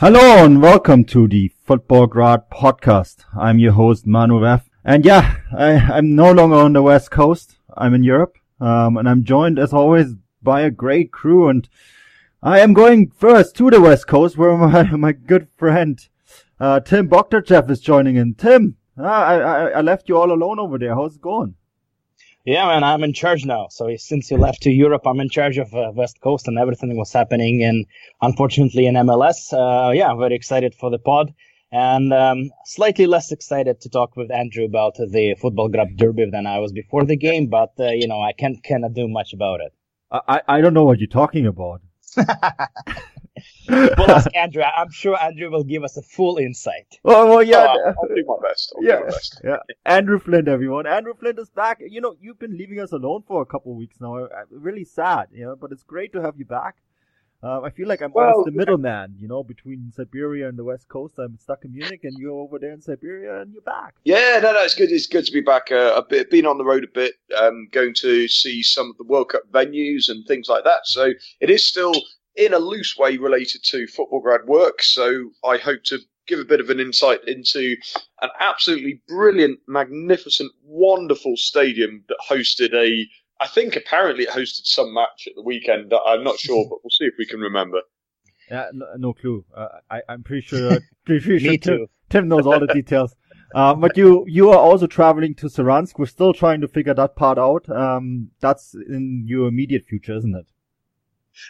Hello and welcome to the Futbolgrad podcast. I'm your host Manu F. And yeah, I, am no longer on the West Coast. I'm in Europe. Um, and I'm joined as always by a great crew and I am going first to the West Coast where my, my good friend, uh, Tim Bogdachev is joining in. Tim, uh, I, I, I left you all alone over there. How's it going? Yeah, man, I'm in charge now. So since you left to Europe, I'm in charge of uh, West Coast and everything was happening. And unfortunately, in MLS, uh, yeah, very excited for the pod and um, slightly less excited to talk with Andrew about the Futbolgrad derby than I was before the game. But uh, you know, I can't cannot do much about it. I I don't know what you're talking about. we'll ask Andrew. I'm sure Andrew will give us a full insight. Oh, well, yeah. Uh, I'll do my best. I'll yeah, my best. yeah. Andrew Flint, everyone. Andrew Flint is back. You know, you've been leaving us alone for a couple of weeks now. Really sad, you know, but it's great to have you back. Uh, I feel like I'm well, the middleman, you know, between Siberia and the West Coast. I'm stuck in Munich, and you're over there in Siberia, and you're back. Yeah, no, no, it's good. It's good to be back. Uh, a bit, been on the road a bit, um, going to see some of the World Cup venues and things like that. So it is still in a loose way related to Futbolgrad work. So I hope to give a bit of an insight into an absolutely brilliant, magnificent, wonderful stadium that hosted a. I think apparently it hosted some match at the weekend. I'm not sure, but we'll see if we can remember. Yeah, no, no clue. Uh, I, I'm pretty sure. pretty sure Tim, Tim, knows all the details. Um, but you you are also traveling to Saransk. We're still trying to figure that part out. Um, that's in your immediate future, isn't it?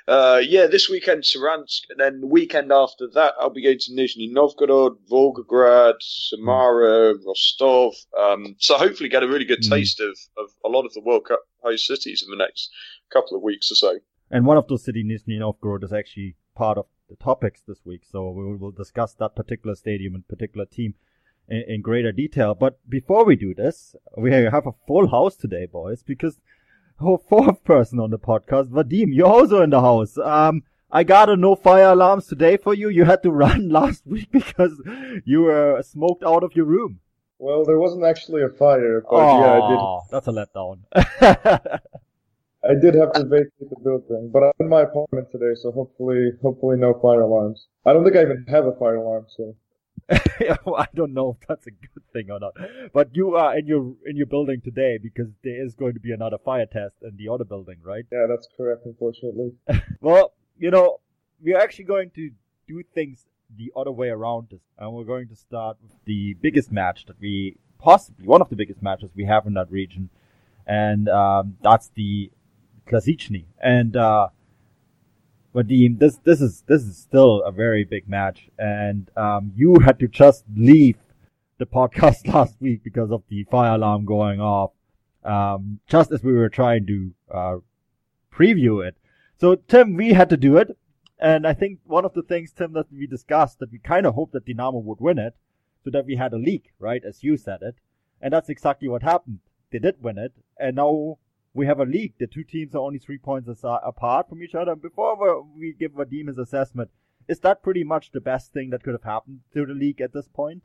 Uh, yeah, this weekend Saransk, and then the weekend after that, I'll be going to Nizhny Novgorod, Volgograd, Samara, Rostov. Um, so hopefully get a really good mm. taste of, of a lot of the World Cup host cities in the next couple of weeks or so. And one of those cities, Nizhny Novgorod, is actually part of the topics this week. So we will discuss that particular stadium and particular team in, in greater detail. But before we do this, we have a full house today, boys, because fourth person on the podcast, Vadim, you're also in the house. Um, I got a no fire alarms today for you. You had to run last week because you were smoked out of your room. Well, there wasn't actually a fire, but oh, yeah, I did. That's a letdown. I did have to vacate the building, but I'm in my apartment today, so hopefully, hopefully no fire alarms. I don't think I even have a fire alarm, so. I don't know if that's a good thing or not. But you are in your in your building today because there is going to be another fire test in the other building, right? Yeah, that's correct, unfortunately. well, you know, we're actually going to do things the other way around this. And we're going to start with the biggest match that we possibly one of the biggest matches we have in that region. And um, that's the Klasicny. And uh, Vadim, this this is this is still a very big match, and um, you had to just leave the podcast last week because of the fire alarm going off, um, just as we were trying to uh, preview it. So Tim, we had to do it, and I think one of the things Tim that we discussed that we kind of hoped that Dynamo would win it, so that we had a leak, right, as you said it, and that's exactly what happened. They did win it, and now we have a league. The two teams are only three points apart from each other. Before we give Vadim his assessment, is that pretty much the best thing that could have happened to the league at this point?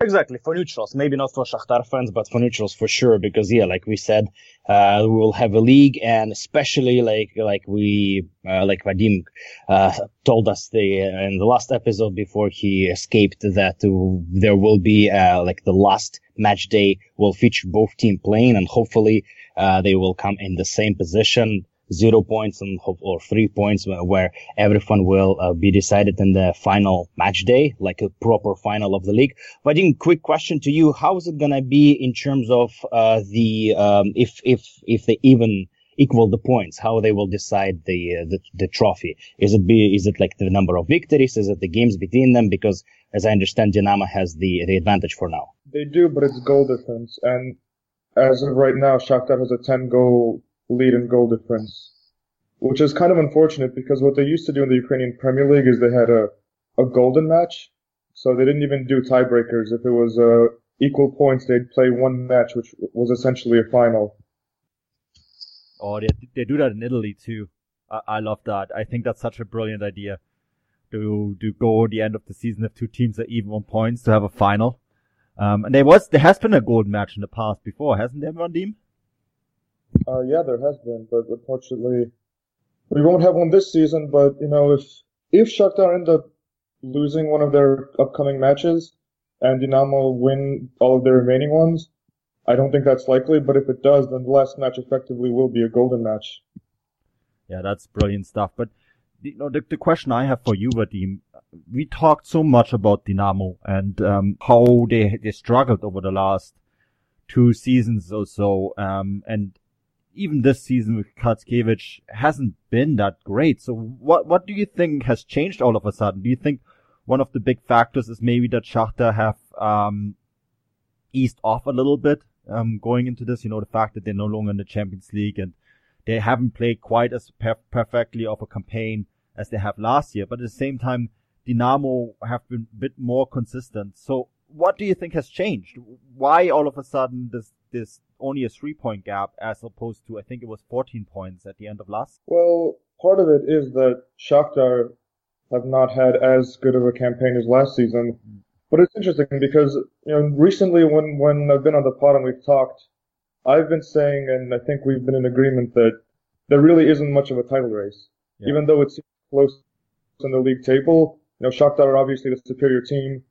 Exactly for neutrals, maybe not for Shakhtar fans, but for neutrals for sure. Because yeah, like we said, uh, we will have a league, and especially like like we uh, like Vadim uh, told us the in the last episode before he escaped that there will be uh, like the last match day will feature both team playing, and hopefully uh, they will come in the same position zero points and or three points where everyone will uh, be decided in the final match day, like a proper final of the league. But in quick question to you, how is it going to be in terms of uh, the um, if if if they even equal the points, how they will decide the, uh, the the trophy? Is it be is it like the number of victories? Is it the games between them? Because as I understand, Dinamo has the the advantage for now. They do, but it's goal difference, and as of right now, Shakhtar has a 10 goal lead in goal difference, which is kind of unfortunate because what they used to do in the Ukrainian Premier League is they had a, a golden match. So they didn't even do tiebreakers. If it was uh, equal points, they'd play one match, which was essentially a final. Oh, they, they do that in Italy too. I, I love that. I think that's such a brilliant idea to to go the end of the season if two teams are even on points to have a final. Um, and there was there has been a golden match in the past before, hasn't there, Vadim? Uh, yeah, there has been, but unfortunately, we won't have one this season. But you know, if if Shakhtar end up losing one of their upcoming matches and Dinamo win all of their remaining ones, I don't think that's likely. But if it does, then the last match effectively will be a golden match. Yeah, that's brilliant stuff. But you know, the, the question I have for you, Vadim, we talked so much about Dinamo and um, how they they struggled over the last two seasons or so, um, and even this season with Khatskevich hasn't been that great. So what what do you think has changed all of a sudden? Do you think one of the big factors is maybe that Shakhtar have um, eased off a little bit um, going into this? You know, the fact that they're no longer in the Champions League and they haven't played quite as per- perfectly of a campaign as they have last year, but at the same time, Dinamo have been a bit more consistent. So what do you think has changed? Why all of a sudden this this only a three point gap as opposed to I think it was 14 points at the end of last? Well, part of it is that Shakhtar have not had as good of a campaign as last season. Hmm. But it's interesting because you know recently when when I've been on the pod and we've talked, I've been saying and I think we've been in agreement that there really isn't much of a title race, yeah. even though it's close in the league table. You know, Shakhtar are obviously the superior team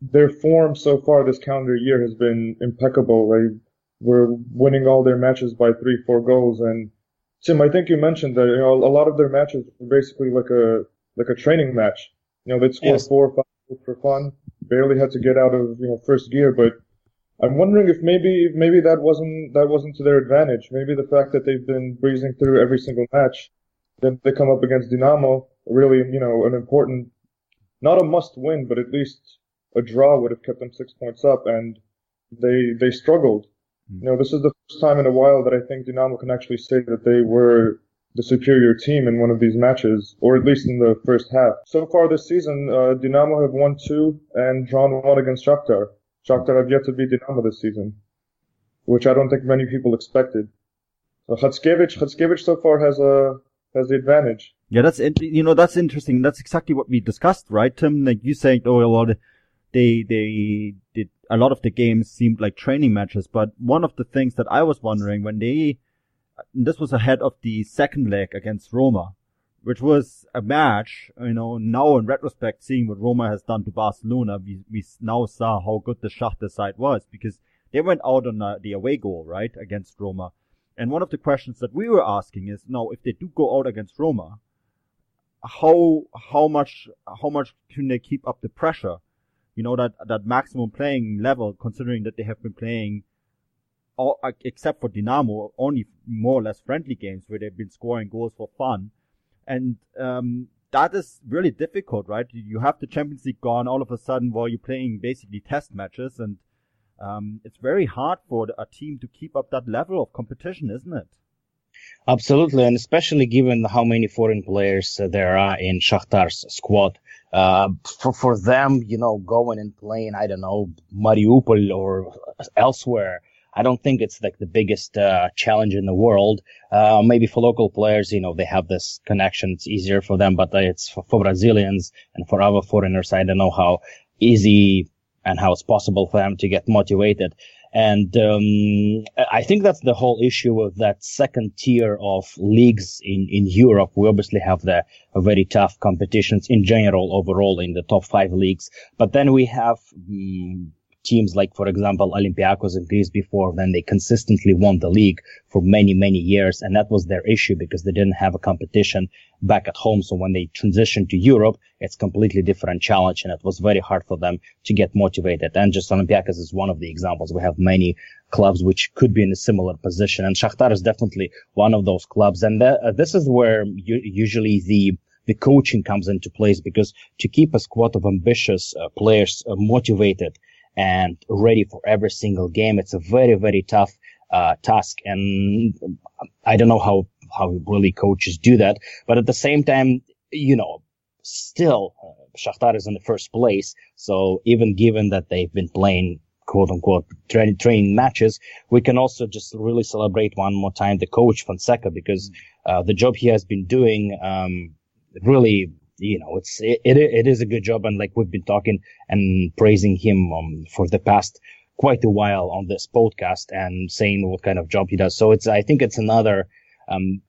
their form so far this calendar year has been impeccable. They were winning all their matches by three, four goals. And Tim, I think you mentioned that you know a lot of their matches were basically like a like a training match. You know, they'd score yes. four or five for fun. Barely had to get out of you know first gear, but I'm wondering if maybe maybe that wasn't that wasn't to their advantage. Maybe the fact that they've been breezing through every single match, then they come up against Dinamo, really you know an important, not a must win, but at least a draw would have kept them six points up, and they they struggled. Mm. You know, this is the first time in a while that I think Dinamo can actually say that they were the superior team in one of these matches, or at least in the first half. So far this season, uh, Dinamo have won two and drawn one against Shakhtar. Shakhtar have yet to beat Dinamo this season, which I don't think many people expected. So Khatskevich, Khatskevich so far has a has the advantage. Yeah, that's you know that's interesting. That's exactly what we discussed, right, Tim? Like you saying, oh well, they they did a lot of the games seemed like training matches. But one of the things that I was wondering when they this was ahead of the second leg against Roma, which was a match, you know, now in retrospect, seeing what Roma has done to Barcelona, we, we now saw how good the Shakhtar side was because they went out on uh, the away goal, right, against Roma. And one of the questions that we were asking is, now, if they do go out against Roma, how, how much, how much can they keep up the pressure? You know, that, that maximum playing level, considering that they have been playing all, except for Dinamo, only more or less friendly games where they've been scoring goals for fun. And, um, that is really difficult, right? You have the Champions League gone all of a sudden while you're playing basically test matches and, um, it's very hard for a team to keep up that level of competition, isn't it? Absolutely, and especially given how many foreign players uh, there are in Shakhtar's squad. Uh, for, for them, you know, going and playing, I don't know, Mariupol or elsewhere, I don't think it's like the biggest uh, challenge in the world. Uh, maybe for local players, you know, they have this connection. It's easier for them, but it's for, for Brazilians and for other foreigners. I don't know how easy and how it's possible for them to get motivated. And um, I think that's the whole issue with that second tier of leagues in, in Europe. We obviously have the very tough competitions in general overall in the top five leagues, but then we have um, teams like, for example, Olympiacos in Greece before, then they consistently won the league for many, many years. And that was their issue because they didn't have a competition back at home. So when they transitioned to Europe, it's completely different challenge. And it was very hard for them to get motivated. And just Olympiacos is one of the examples. We have many clubs which could be in a similar position. And Shakhtar is definitely one of those clubs. And th- uh, this is where usually the the coaching comes into place because to keep a squad of ambitious uh, players uh, motivated and ready for every single game. It's a very, very tough uh, task. And I don't know how, how really coaches do that. But at the same time, you know, still, uh, Shakhtar is in the first place. So even given that they've been playing quote unquote training, training matches, we can also just really celebrate one more time the coach Fonseca because uh, the job he has been doing um, really you know, it's it, it, it is a good job, and like we've been talking and praising him um, for the past quite a while on this podcast and saying what kind of job he does. So it's I think it's another, um,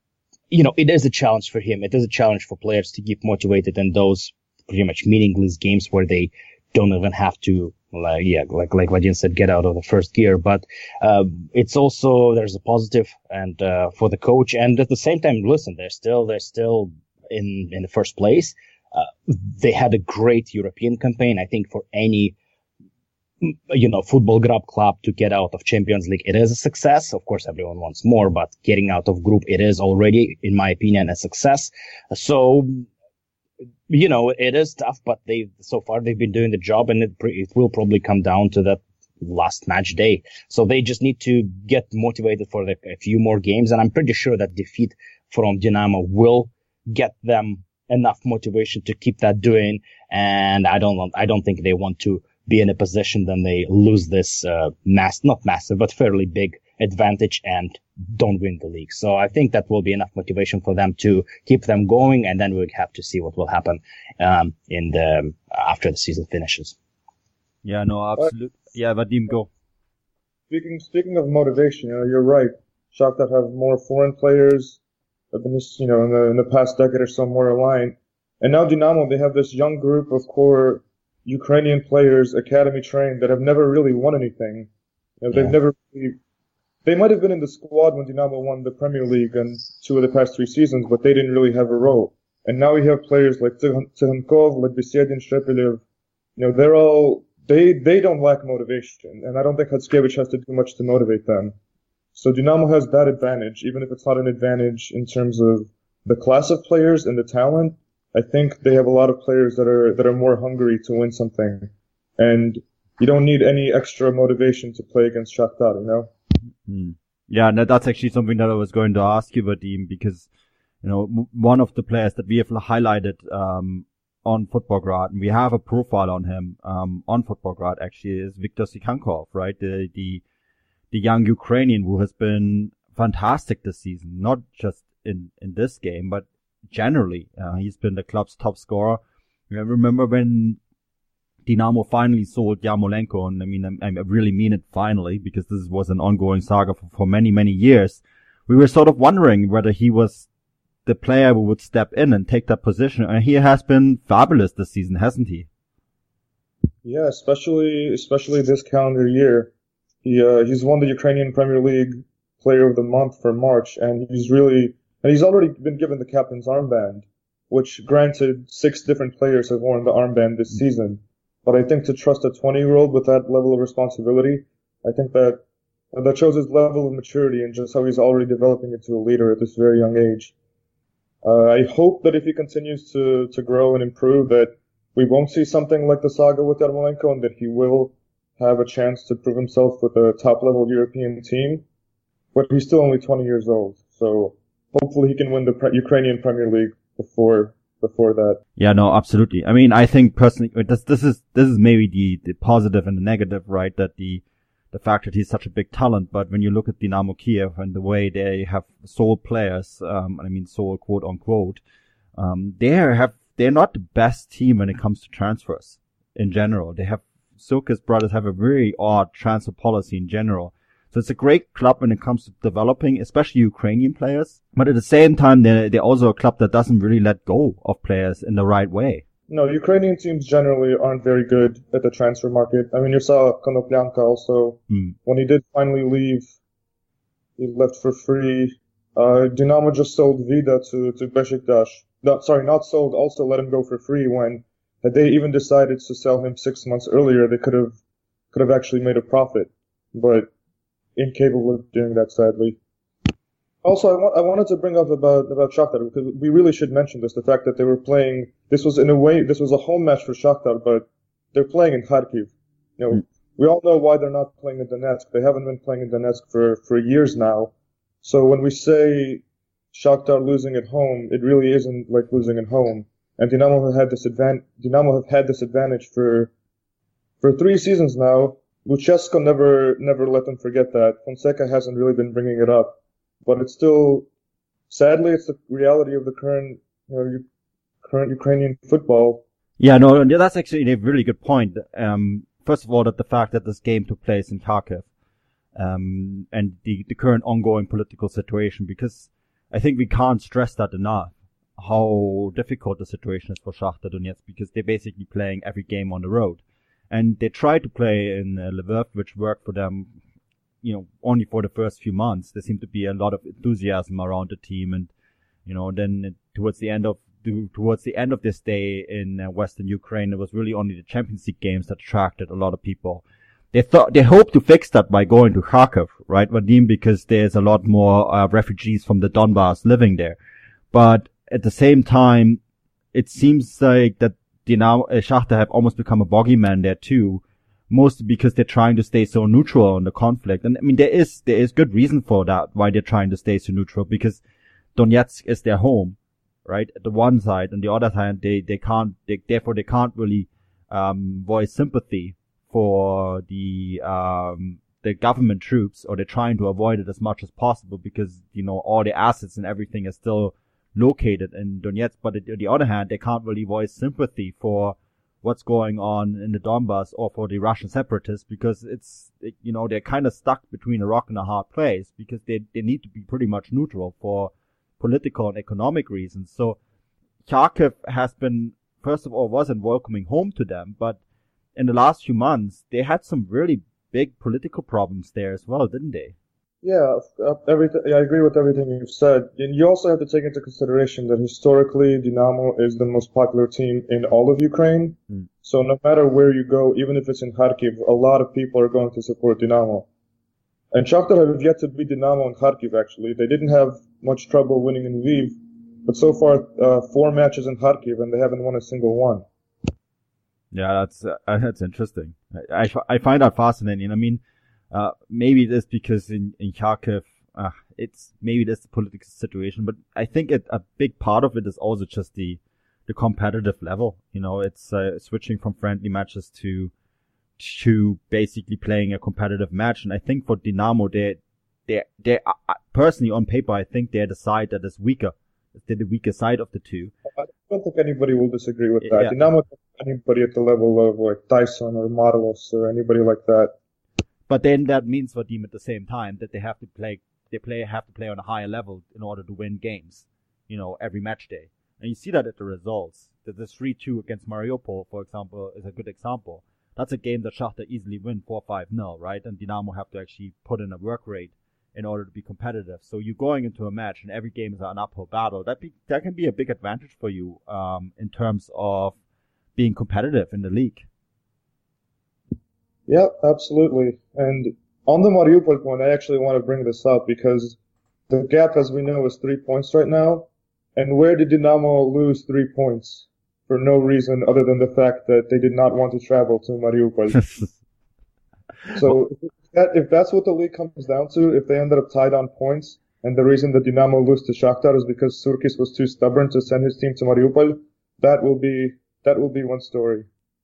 you know, it is a challenge for him. It is a challenge for players to keep motivated in those pretty much meaningless games where they don't even have to like yeah like like Vadim said get out of the first gear but uh, it's also there's a positive and uh, for the coach and at the same time listen they're still they're still in in the first place. Uh, they had a great European campaign. I think for any you know football club club to get out of Champions League, it is a success. Of course, everyone wants more, but getting out of group, it is already, in my opinion, a success. So you know, it is tough, but they so far they've been doing the job, and it, it will probably come down to that last match day. So they just need to get motivated for the, a few more games, and I'm pretty sure that defeat from Dinamo will get them enough motivation to keep that doing. And I don't, want I don't think they want to be in a position then they lose this, uh, mass, not massive, but fairly big advantage and don't win the league. So I think that will be enough motivation for them to keep them going. And then we'll have to see what will happen, um, in the, after the season finishes. Yeah, no, absolutely. Yeah, Vadim, go. Speaking, speaking of motivation, you know, you're right. Shakhtar have more foreign players in this, you know, in the, in the past decade or so more aligned. And now Dinamo, they have this young group of core Ukrainian players, academy trained, that have never really won anything. You know, they've yeah. never really, they might have been in the squad when Dinamo won the Premier League and two of the past three seasons, but they didn't really have a role. And now we have players like Tsygankov, like Besedin, Shepelev. You know, they're all, they, they don't lack motivation. And I don't think Khatskevich has to do much to motivate them. So Dynamo has that advantage, even if it's not an advantage in terms of the class of players and the talent. I think they have a lot of players that are that are more hungry to win something, and you don't need any extra motivation to play against Shakhtar. You know. Mm. Yeah, no, that's actually something that I was going to ask you, Vadim, because you know one of the players that we have highlighted um, on Futbolgrad, and we have a profile on him um, on Futbolgrad actually is Viktor Tsygankov, right? The the the young Ukrainian who has been fantastic this season, not just in, in this game, but generally. Uh, he's been the club's top scorer. I remember when Dinamo finally sold Yarmolenko, and I mean, I, I, really mean it finally, because this was an ongoing saga for, for many, many years. We were sort of wondering whether he was the player who would step in and take that position, and he has been fabulous this season, hasn't he? Yeah, especially especially this calendar year. He uh, he's won the Ukrainian Premier League Player of the Month for March, and he's really and he's already been given the captain's armband, which granted six different players have worn the armband this season. But I think to trust a 20 year old with that level of responsibility, I think that that shows his level of maturity and just how he's already developing into a leader at this very young age. Uh, I hope that if he continues to, to grow and improve, that we won't see something like the saga with Yarmolenko and that he will have a chance to prove himself with a top level European team. But he's still only 20 years old, so hopefully he can win the pre- Ukrainian Premier League before before that. Yeah, no, absolutely. I mean, I think personally, this this is this is maybe the the positive and the negative, right? That the the fact that he's such a big talent, but when you look at Dynamo Kiev and the way they have sold players, um, I mean, sold quote unquote, um, they have they're not the best team when it comes to transfers in general. They have Surkis brothers have a very odd transfer policy in general. So it's a great club when it comes to developing, especially Ukrainian players. But at the same time, they're, they're also a club that doesn't really let go of players in the right way. No, Ukrainian teams generally aren't very good at the transfer market. I mean, you saw Konoplyanka also. Hmm. When he did finally leave, he left for free. Uh, Dinamo just sold Vida to, to Besiktas. No, sorry, not sold, also let him go for free when had they even decided to sell him six months earlier, they could have, could have actually made a profit. But incapable of doing that, sadly. Also, I, wa- I wanted to bring up about about Shakhtar because we really should mention this: the fact that they were playing. This was in a way, this was a home match for Shakhtar, but they're playing in Kharkiv. You know, Mm. we all know why they're not playing in Donetsk. They haven't been playing in Donetsk for for years now. So when we say Shakhtar losing at home, it really isn't like losing at home. And Dinamo have had this advan- Dinamo have had this advantage for for three seasons now. Lucescu never never let them forget that. Fonseca hasn't really been bringing it up, but it's still, sadly, it's the reality of the current you know current Ukrainian football. Yeah, no, that's actually a really good point. Um, first of all, that the fact that this game took place in Kharkiv, um, and the, the current ongoing political situation, because I think we can't stress that enough, how difficult the situation is for Shakhtar Donetsk, because they're basically playing every game on the road. And they tried to play in uh, Lviv, which worked for them, you know, only for the first few months. There seemed to be a lot of enthusiasm around the team, and you know, then towards the end of towards the end of this day in uh, Western Ukraine, it was really only the Champions League games that attracted a lot of people. They thought they hoped to fix that by going to Kharkiv, right, Vadim, because there's a lot more uh, refugees from the Donbass living there. But at the same time, it seems like that Dinamo uh, Shakhtar have almost become a bogeyman there too, mostly because they're trying to stay so neutral on the conflict. And I mean, there is there is good reason for that why they're trying to stay so neutral because Donetsk is their home, right? At the one side, on the other hand, they they can't, they, therefore they can't really um, voice sympathy for the um, the government troops, or they're trying to avoid it as much as possible because you know all the assets and everything is still located in Donetsk. But on the other hand, they can't really voice sympathy for what's going on in the Donbass or for the Russian separatists because it's it- you know they're kind of stuck between a rock and a hard place because they they need to be pretty much neutral for political and economic reasons. So Kharkiv has been first of all wasn't welcoming home to them, but in the last few months they had some really big political problems there as well, didn't they? Yeah, everything. I agree with everything you've said. And you also have to take into consideration that historically, Dinamo is the most popular team in all of Ukraine. Mm. So no matter where you go, even if it's in Kharkiv, a lot of people are going to support Dinamo. And Shakhtar have yet to beat Dinamo in Kharkiv. Actually, they didn't have much trouble winning in Lviv, but so far, uh, four matches in Kharkiv, and they haven't won a single one. Yeah, that's uh, that's interesting. I, I I find that fascinating. I mean, uh, maybe it is because in in Kharkiv, uh, it's maybe that's the political situation, but I think it, a big part of it is also just the the competitive level. You know, it's uh, switching from friendly matches to to basically playing a competitive match, and I think for Dinamo, they they they uh, uh, personally on paper, I think they're the side that is weaker. They're the weaker side of the two. I don't think anybody will disagree with that. Yeah. Dinamo, anybody at the level of like Taison or Marlos or anybody like that. But then that means for them at the same time that they have to play, they play have to play on a higher level in order to win games, you know, every match day. And you see that at the results. That the 3-2 against Mariupol, for example, is a good example. That's a game that Shakhtar easily win 4-5-0, right? And Dinamo have to actually put in a work rate in order to be competitive. So you're going into a match and every game is an uphill battle. That be, that can be a big advantage for you, um, in terms of being competitive in the league. Yeah, absolutely. And on the Mariupol point, I actually want to bring this up because the gap, as we know, is three points right now. And where did Dinamo lose three points? For no reason other than the fact that they did not want to travel to Mariupol. So if, that, if that's what the league comes down to, if they ended up tied on points, and the reason that Dinamo lost to Shakhtar is because Surkis was too stubborn to send his team to Mariupol, that will be that will be one story.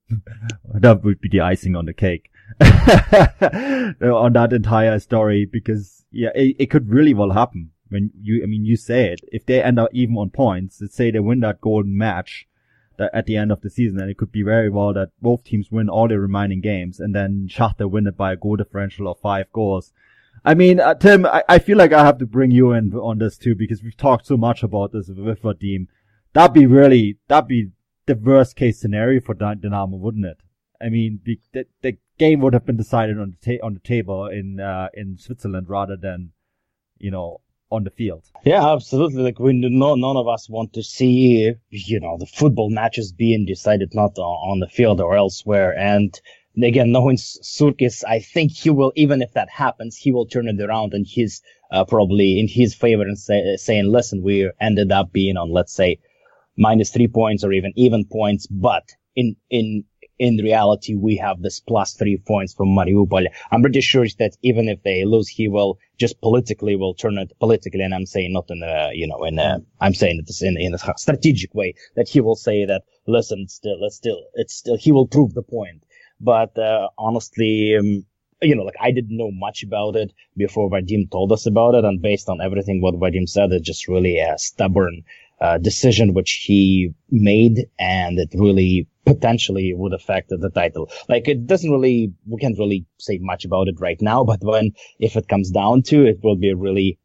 that would be the icing on the cake on that entire story because yeah it, it could really well happen when you i mean you say it if they end up even on points let's say they win that golden match at the end of the season, and it could be very well that both teams win all their remaining games, and then Shakhtar win it by a goal differential of five goals. I mean, uh, Tim, I, I, feel like I have to bring you in on this too because we've talked so much about this with Vadim. That'd be really, that'd be the worst case scenario for Dynamo, wouldn't it? I mean, the, the, the game would have been decided on the ta- on the table in uh, in Switzerland rather than, you know, on the field. Yeah, absolutely. Like we no, none of us want to see, you know, the football matches being decided not on the field or elsewhere. And again, knowing Surkis, I think he will, even if that happens, he will turn it around and he's uh, probably in his favor and say, saying, listen, we ended up being on, let's say, minus three points or even even points, but in, in, in reality, we have this plus three points from Mariupol. I'm pretty sure that even if they lose, he will just politically will turn it politically. And I'm saying not in a, you know, in a, I'm saying it in, in a strategic way that he will say that, listen, still, it's still, it's still, he will prove the point. But, uh, honestly, um, you know, like I didn't know much about it before Vadim told us about it. And based on everything what Vadim said, it's just really a stubborn, uh, decision which he made and it really potentially would affect the title. Like it doesn't really, we can't really say much about it right now, but when, if it comes down to it, will be really,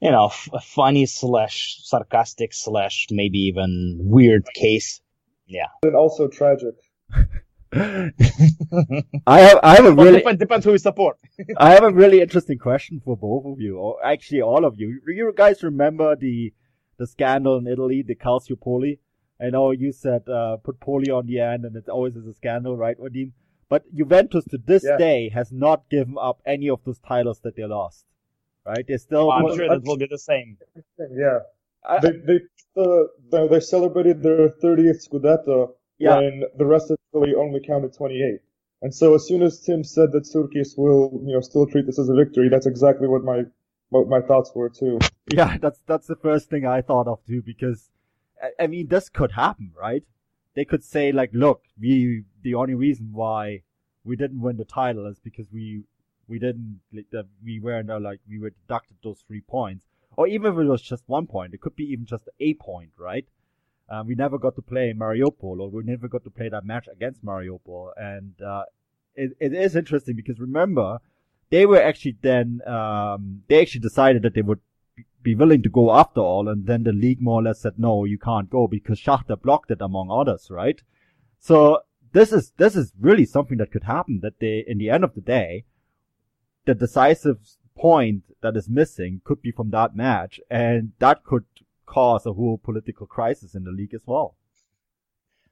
you know, f- funny slash sarcastic slash maybe even weird case. Yeah. And also tragic. I have I have a really depends, depends who you support. I have a really interesting question for both of you, or actually all of you. Do you guys remember the the scandal in Italy, the Calciopoli. I know you said uh, put Poli on the end, and it always is a scandal, right, Vadim? But Juventus to this yeah. day has not given up any of those titles that they lost. Right? They still. I'm sure that will be the same. Yeah. I, they they uh, they celebrated their 30th Scudetto yeah. when the rest of Italy only counted 28. And so as soon as Tim said that Surkis will, you know, still treat this as a victory, that's exactly what my what my thoughts were too. Yeah, that's that's the first thing I thought of too because I mean, this could happen, right? They could say like, look, we, the only reason why we didn't win the title is because we, we didn't, like, we weren't, uh, like, we were deducted those three points. Or even if it was just one point, it could be even just a point, right? Um, we never got to play Mariupol, or we never got to play that match against Mariupol. And, uh, it, it is interesting because remember, they were actually then, um, they actually decided that they would be willing to go after all, and then the league more or less said, no, you can't go because Shakhtar blocked it among others, right? So this is, this is really something that could happen that they, in the end of the day, the decisive point that is missing could be from that match, and that could cause a whole political crisis in the league as well.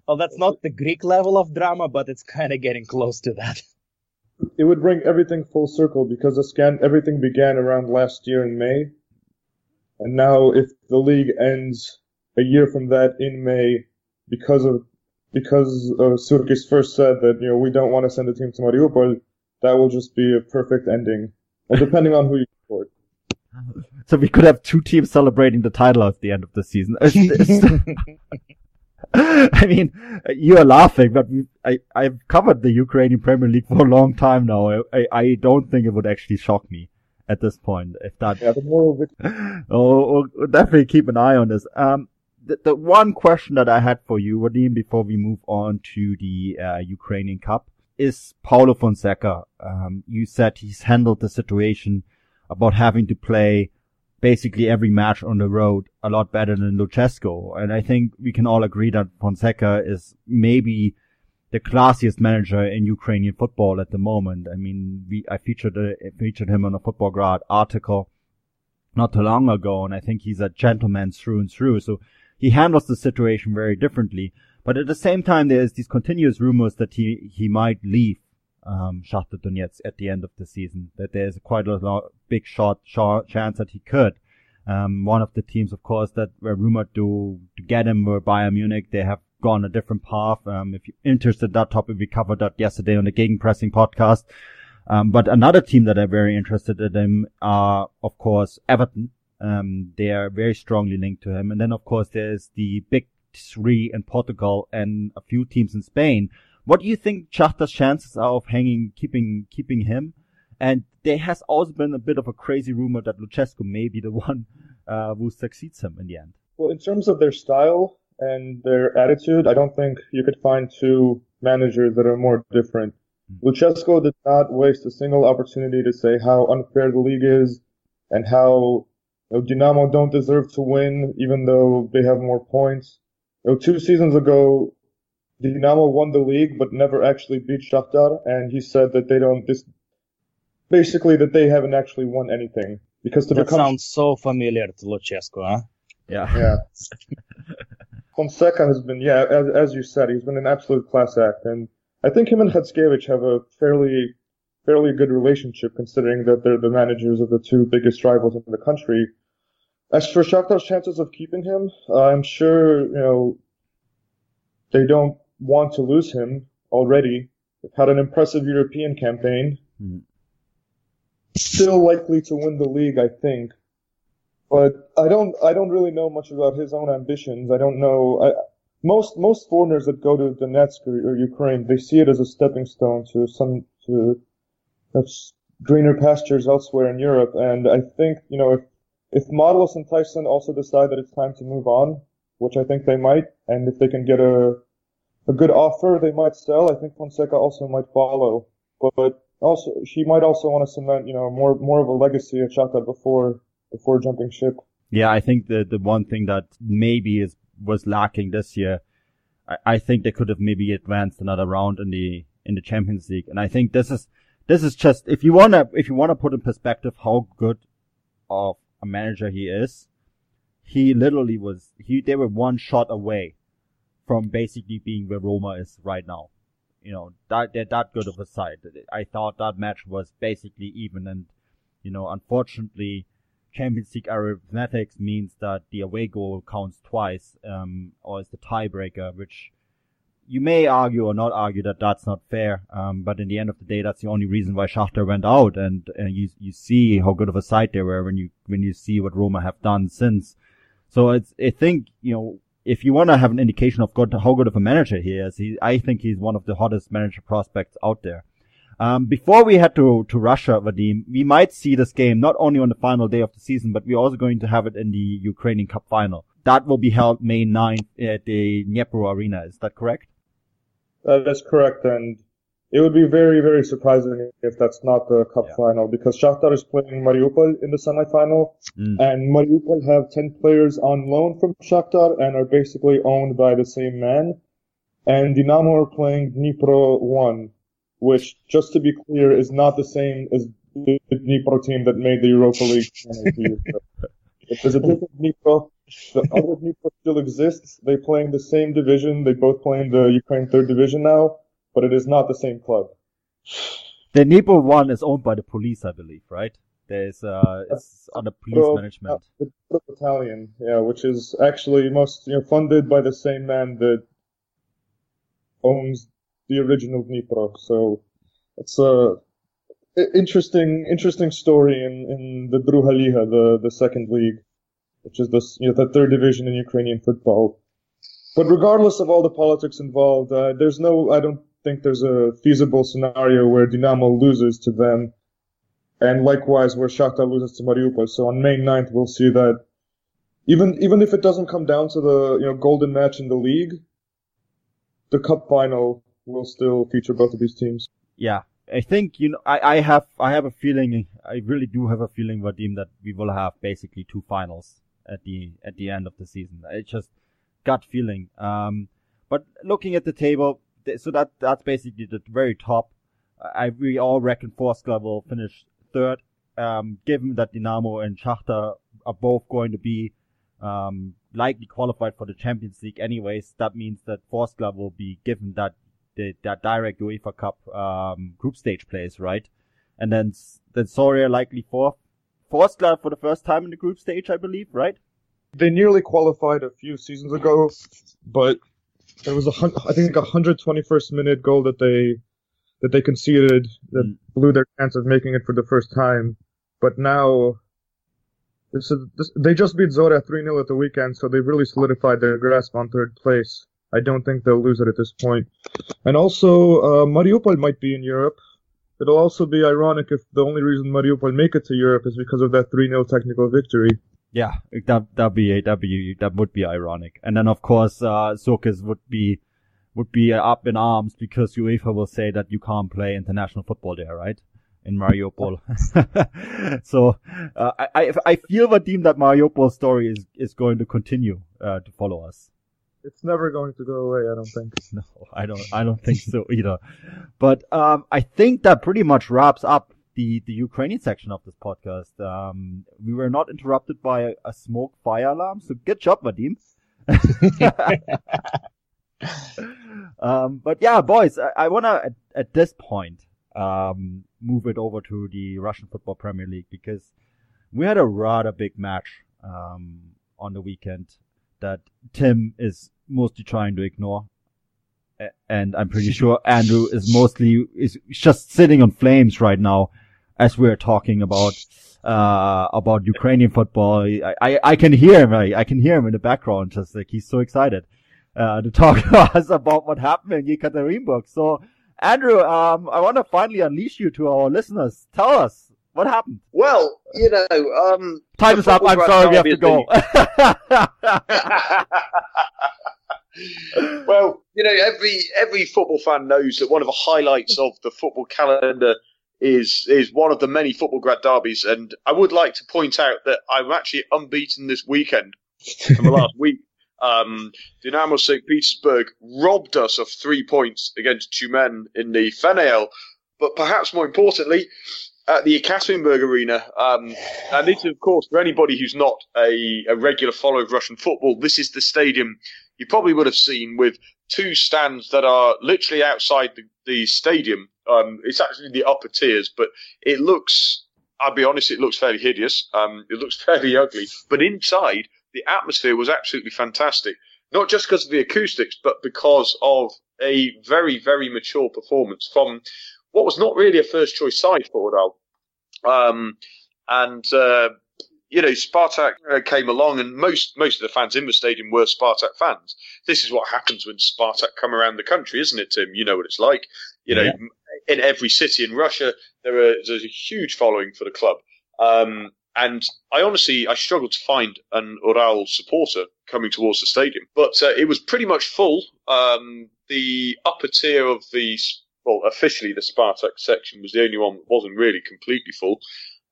Well, that's not the Greek level of drama, but it's kind of getting close to that. It would bring everything full circle because the scan everything began around last year in May, and now, if the league ends a year from that in May, because of because uh, Surkis first said that you know we don't want to send a team to Mariupol, that will just be a perfect ending. Well, depending on who you support. So we could have two teams celebrating the title at the end of the season. I mean, you are laughing, but I, I've covered the Ukrainian Premier League for a long time now. I, I don't think it would actually shock me at this point. If that, yeah, the oh, we'll definitely keep an eye on this. Um, the, the one question that I had for you, Vadim, before we move on to the uh, Ukrainian Cup, is Paulo Fonseca. Um, you said he's handled the situation about having to play basically every match on the road a lot better than Lucescu. And I think we can all agree that Fonseca is maybe the classiest manager in Ukrainian football at the moment. I mean, we, I featured, uh, featured him on a Futbolgrad article not too long ago, and I think he's a gentleman through and through. So he handles the situation very differently. But at the same time, there's these continuous rumors that he, he might leave, um, Shakhtar Donetsk at the end of the season, that there's quite a lot, big shot, shot chance that he could. Um, one of the teams, of course, that were rumored to, to get him were Bayern Munich. They have gone a different path. Um, if you're interested in that topic, we covered that yesterday on the Gegenpressing podcast. Um, but another team that are very interested in him are, of course, Everton. Um, they are very strongly linked to him. And then, of course, there's the big three in Portugal and a few teams in Spain. What do you think Shakhtar's chances are of hanging, keeping, keeping him? And there has also been a bit of a crazy rumor that Lucescu may be the one, uh, who succeeds him in the end. Well, in terms of their style, and their attitude, I don't think you could find two managers that are more different. Lucescu did not waste a single opportunity to say how unfair the league is and how you know, Dinamo don't deserve to win even though they have more points. You know, two seasons ago, Dinamo won the league but never actually beat Shakhtar, and he said that they don't. This basically that they haven't actually won anything because to That become sounds so familiar to Lucescu, huh? Yeah. yeah. Fonseca has been, yeah, as, as you said, he's been an absolute class act, and I think him and Khatskevich have a fairly, fairly good relationship considering that they're the managers of the two biggest rivals in the country. As for Shakhtar's chances of keeping him, uh, I'm sure, you know, they don't want to lose him already. They've had an impressive European campaign. Mhm. Still likely to win the league, I think. But I don't, I don't really know much about his own ambitions. I don't know. I, most, most foreigners that go to Donetsk or, or Ukraine, they see it as a stepping stone to some, to that's greener pastures elsewhere in Europe. And I think, you know, if, if Marlos and Taison also decide that it's time to move on, which I think they might, and if they can get a, a good offer, they might sell. I think Fonseca also might follow. But also, she might also want to cement, you know, more, more of a legacy at Shakhtar before, before jumping ship. Yeah, I think the the one thing that maybe is was lacking this year, I, I think they could have maybe advanced another round in the in the Champions League, and I think this is this is just if you wanna if you wanna put in perspective how good of a manager he is, he literally was he they were one shot away from basically being where Roma is right now. You know that they're that good of a side. I thought that match was basically even, and you know unfortunately Champions League arithmetics means that the away goal counts twice, um, or is the tiebreaker, which you may argue or not argue that that's not fair. Um, but in the end of the day, that's the only reason why Shakhtar went out, and uh, you you see how good of a side they were when you when you see what Roma have done since. So it's I think you know if you want to have an indication of how good of a manager he is, he, I think he's one of the hottest manager prospects out there. Um, before we head to, to Russia, Vadim, we might see this game not only on the final day of the season, but we're also going to have it in the Ukrainian Cup final. That will be held May 9th at the Dnipro Arena. Is that correct? Uh, that's correct, and it would be very, very surprising if that's not the cup Yeah. final because Shakhtar is playing Mariupol in the semifinal, Mm. and Mariupol have 10 players on loan from Shakhtar and are basically owned by the same man. And Dinamo are playing Dnipro 1, which, just to be clear, is not the same as the Dnipro team that made the Europa League. If there's a different Dnipro, the other Dnipro still exists. They play in the same division. They both play in the Ukraine third division now, but it is not the same club. The Dnipro one is owned by the police, I believe, right? There's, uh, it's under police Pro- management. The Battalion, yeah, which is actually most, you know, funded by the same man that owns the original Dnipro. So it's a interesting, interesting story in, in the Druga Liga, the, the second league, which is the, s- you know, the third division in Ukrainian football. But regardless of all the politics involved, uh, there's no, I don't think there's a feasible scenario where Dinamo loses to them and likewise where Shakhtar loses to Mariupol. So on May 9th, we'll see that even even if it doesn't come down to the you know golden match in the league, the cup final will still feature both of these teams. Yeah, I think you know I, I have I have a feeling I really do have a feeling Vadim that we will have basically two finals at the at the end of the season. It's just gut feeling. Um, but looking at the table, so that that's basically the very top. I we all reckon Vorskla will finish third. Um, given that Dynamo and Shakhtar are both going to be um, likely qualified for the Champions League anyways, that means that Vorskla will be given that the that direct UEFA Cup um, group stage place, right? And then then Zorya likely fourth, club for the first time in the group stage, I believe, right? They nearly qualified a few seasons ago, but there was a hun- I think a 121st minute goal that they that they conceded that Mm. blew their chance of making it for the first time. But now this is this, they just beat Zorya 3-0 at the weekend, so they've really solidified their grasp on third place. I don't think they'll lose it at this point. And also, uh, Mariupol might be in Europe. It'll also be ironic if the only reason Mariupol make it to Europe is because of that 3-0 technical victory. Yeah, that that'd be that be that would be ironic. And then of course, uh, would be would be up in arms because UEFA will say that you can't play international football there, right? In Mariupol. so uh, I I feel Vadim that Mariupol story is is going to continue uh, to follow us. It's never going to go away, I don't think. No, I don't I don't think so either. But um, I think that pretty much wraps up the, the Ukrainian section of this podcast. Um, we were not interrupted by a, a smoke fire alarm, so good job, Vadim. um, but yeah, boys, I, I want to, at, at, this point, um, move it over to the Russian Football Premier League because we had a rather big match, um, on the weekend that Tim is mostly trying to ignore and I'm pretty sure Andrew is mostly is just sitting on flames right now as we're talking about uh about Ukrainian football. I, I, I can hear him. I, I, can hear him in the background, just like he's so excited uh, to talk to us about what happened in Yekaterinburg. So, Andrew, um, I want to finally unleash you to our listeners. Tell us what happened. Well, you know, um, time is up. I'm sorry, we have to go. well, you know, every every football fan knows that one of the highlights of the football calendar is is one of the many Futbolgrad derbies, and I would like to point out that I'm actually unbeaten this weekend from the last week. Um, Dynamo St. Petersburg robbed us of three points against Tyumen in the FNL, but perhaps more importantly, at the Ekaterinburg Arena, um, and this, of course, for anybody who's not a, a regular follower of Russian football, this is the stadium you probably would have seen with two stands that are literally outside the, the stadium. Um, it's actually the upper tiers, but it looks, I'll be honest, it looks fairly hideous. Um, it looks fairly ugly, but inside the atmosphere was absolutely fantastic. Not just because of the acoustics, but because of a very, very mature performance from what was not really a first choice side for Ural. Um, and, uh, you know, Spartak uh, came along, and most most of the fans in the stadium were Spartak fans. This is what happens when Spartak come around the country, isn't it, Tim? You know what it's like. You know, yeah. in every city in Russia, there are, there's a huge following for the club. Um, and I honestly, I struggled to find an Ural supporter coming towards the stadium, but uh, it was pretty much full. Um, the upper tier of the, well, officially the Spartak section was the only one that wasn't really completely full.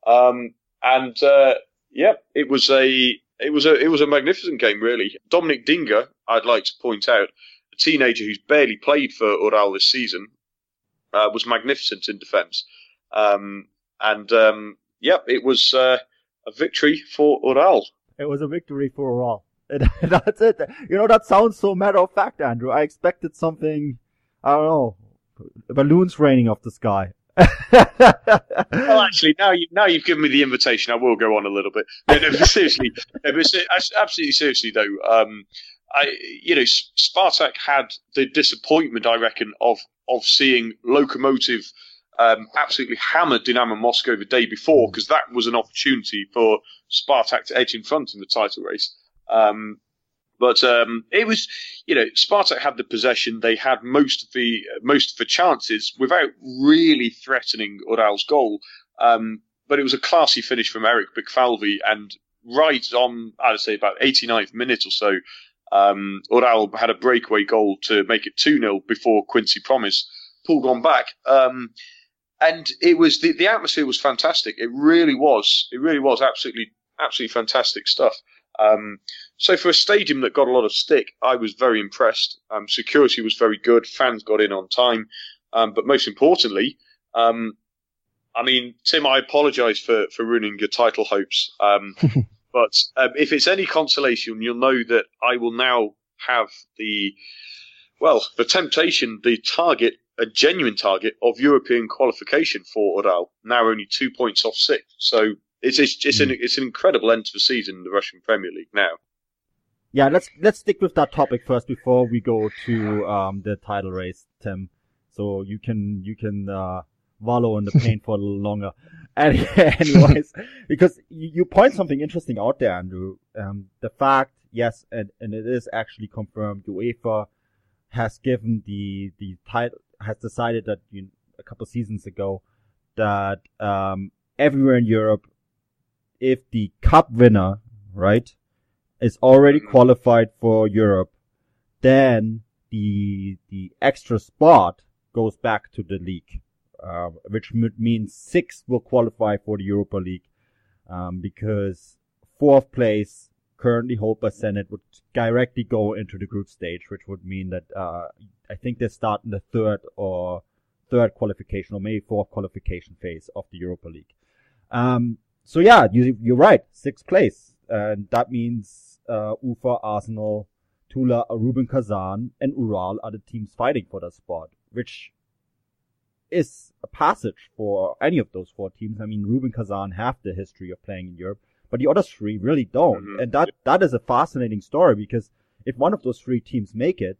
Um, and uh, yeah, it was a it was a it was a magnificent game, really. Dominic Dinga, I'd like to point out, a teenager who's barely played for Ural this season, uh, was magnificent in defence. Um, and um, yeah, it was uh, a victory for Ural. It was a victory for Ural. That's it. You know, that sounds so matter of fact, Andrew. I expected something, I don't know, balloons raining off the sky well, actually, now you now you've given me the invitation. I will go on a little bit. No, no, seriously, no, but absolutely seriously though. Um, I, you know, Spartak had the disappointment, I reckon, of of seeing Lokomotiv um, absolutely hammered Dynamo Moscow the day before because that was an opportunity for Spartak to edge in front in the title race. Um, but um, it was, you know, Spartak had the possession. They had most of the most of the chances without really threatening Ural's goal. Um, but it was a classy finish from Eric Bicfalvi, and right on, I'd say about 89th minute or so, um, Ural had a breakaway goal to make it 2 0 before Quincy Promes pulled on back. Um, and it was the, the atmosphere was fantastic. It really was. It really was absolutely absolutely fantastic stuff. Um, so for a stadium that got a lot of stick, I was very impressed. Um, security was very good. Fans got in on time. Um, but most importantly, um, I mean, Tim, I apologise for, for ruining your title hopes. Um, but um, if it's any consolation, you'll know that I will now have the, well, the temptation, the target, a genuine target of European qualification for Ural, now only two points off sixth. So it's it's, it's, an, hmm. it's an incredible end to the season in the Russian Premier League now. Yeah, let's let's stick with that topic first before we go to um, the title race, Tim. So you can you can uh, wallow in the pain for a little longer. And anyways, because you point something interesting out there, Andrew. Um, the fact, yes, and, and it is actually confirmed, UEFA has given the the title has decided that you, a couple seasons ago that um, everywhere in Europe if the cup winner right, is already Mhm. qualified for Europe, then the the extra spot goes back to the league, uh, which m- means six will qualify for the Europa League, um, because fourth place currently held by Zenit would directly go into the group stage, which would mean that uh, I think they start in the third or third qualification or maybe fourth qualification phase of the Europa League. Um, so yeah, you, you're right, sixth place, and that means uh, Ufa, Arsenal, Tula, Rubin Kazan, and Ural are the teams fighting for that spot, which is a passage for any of those four teams. I mean, Rubin Kazan have the history of playing in Europe, but the other three really don't. Mhm. And that, that is a fascinating story because if one of those three teams make it,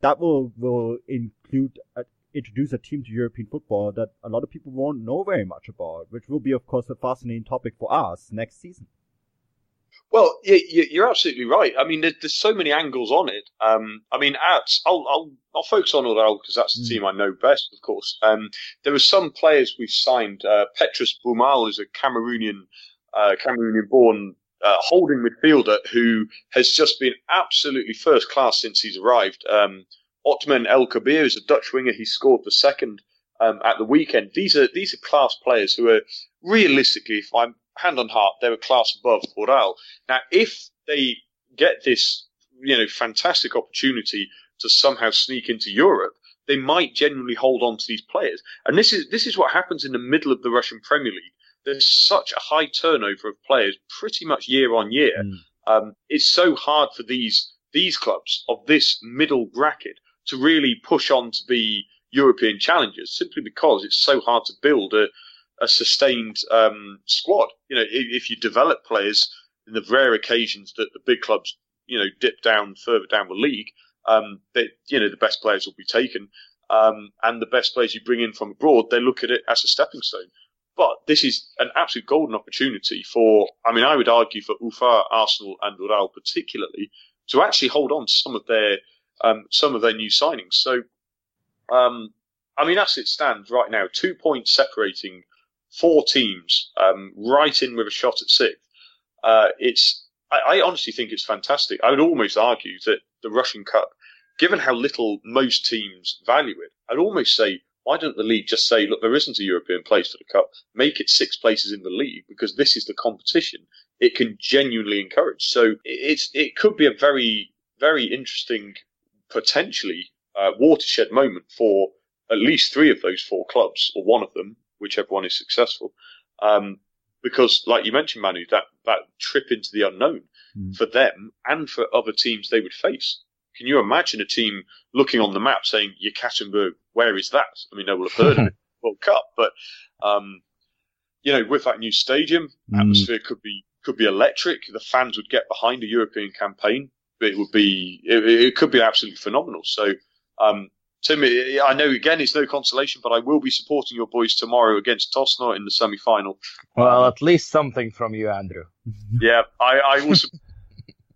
that will, will include, a, introduce a team to European football that a lot of people won't know very much about, which will be, of course, a fascinating topic for us next season. Well, you, you- you're absolutely right. I mean, there's so many angles on it. Um, I mean, at, I'll, I'll, I'll focus on Ural because that's the Mm. team I know best, of course. Um, there are some players we've signed. Uh, Petrus Boumal is a Cameroonian, uh, Cameroonian-born uh, holding midfielder who has just been absolutely first class since he's arrived. Um, Othman El Kabir is a Dutch winger. He scored the second um, at the weekend. These are these are class players who are realistically, if I'm hand on heart, they're a class above Ural. Now, if they get this, you know, fantastic opportunity to somehow sneak into Europe, they might genuinely hold on to these players. And this is this is what happens in the middle of the Russian Premier League. There's such a high turnover of players, pretty much year on year. Mm. Um, it's so hard for these these clubs of this middle bracket to really push on to be European challengers, simply because it's so hard to build a a sustained um, squad. You know, if, if you develop players in the rare occasions that the big clubs, you know, dip down further down the league, um, they, you know, the best players will be taken, um, and the best players you bring in from abroad, they look at it as a stepping stone. But this is an absolute golden opportunity for, I mean, I would argue for Ufa, Arsenal, and Ural particularly to actually hold on to some of their um, some of their new signings. So, um, I mean, as it stands right now, two points separating four teams, um, right in with a shot at sixth. Uh, it's, I, I honestly think it's fantastic. I would almost argue that the Russian Cup, given how little most teams value it, I'd almost say, why don't the league just say, look, there isn't a European place for the cup, make it six places in the league because this is the competition it can genuinely encourage. So it's, it could be a very, very interesting, potentially, uh, watershed moment for at least three of those four clubs, or one of them, whichever one is successful. Um, because, like you mentioned, Manu, that, that trip into the unknown Mm. for them and for other teams they would face. Can you imagine a team looking on the map saying, Yekaterinburg, where is that? I mean, they will have heard of it, World Cup, but, um, you know, with that new stadium, Mm. atmosphere could be, could be electric. The fans would get behind a European campaign. It would be, it, it could be absolutely phenomenal. So, um, Tim, I know again it's no consolation, but I will be supporting your boys tomorrow against Tosno in the semi-final. Well, at least something from you, Andrew. Yeah, I, I will. su-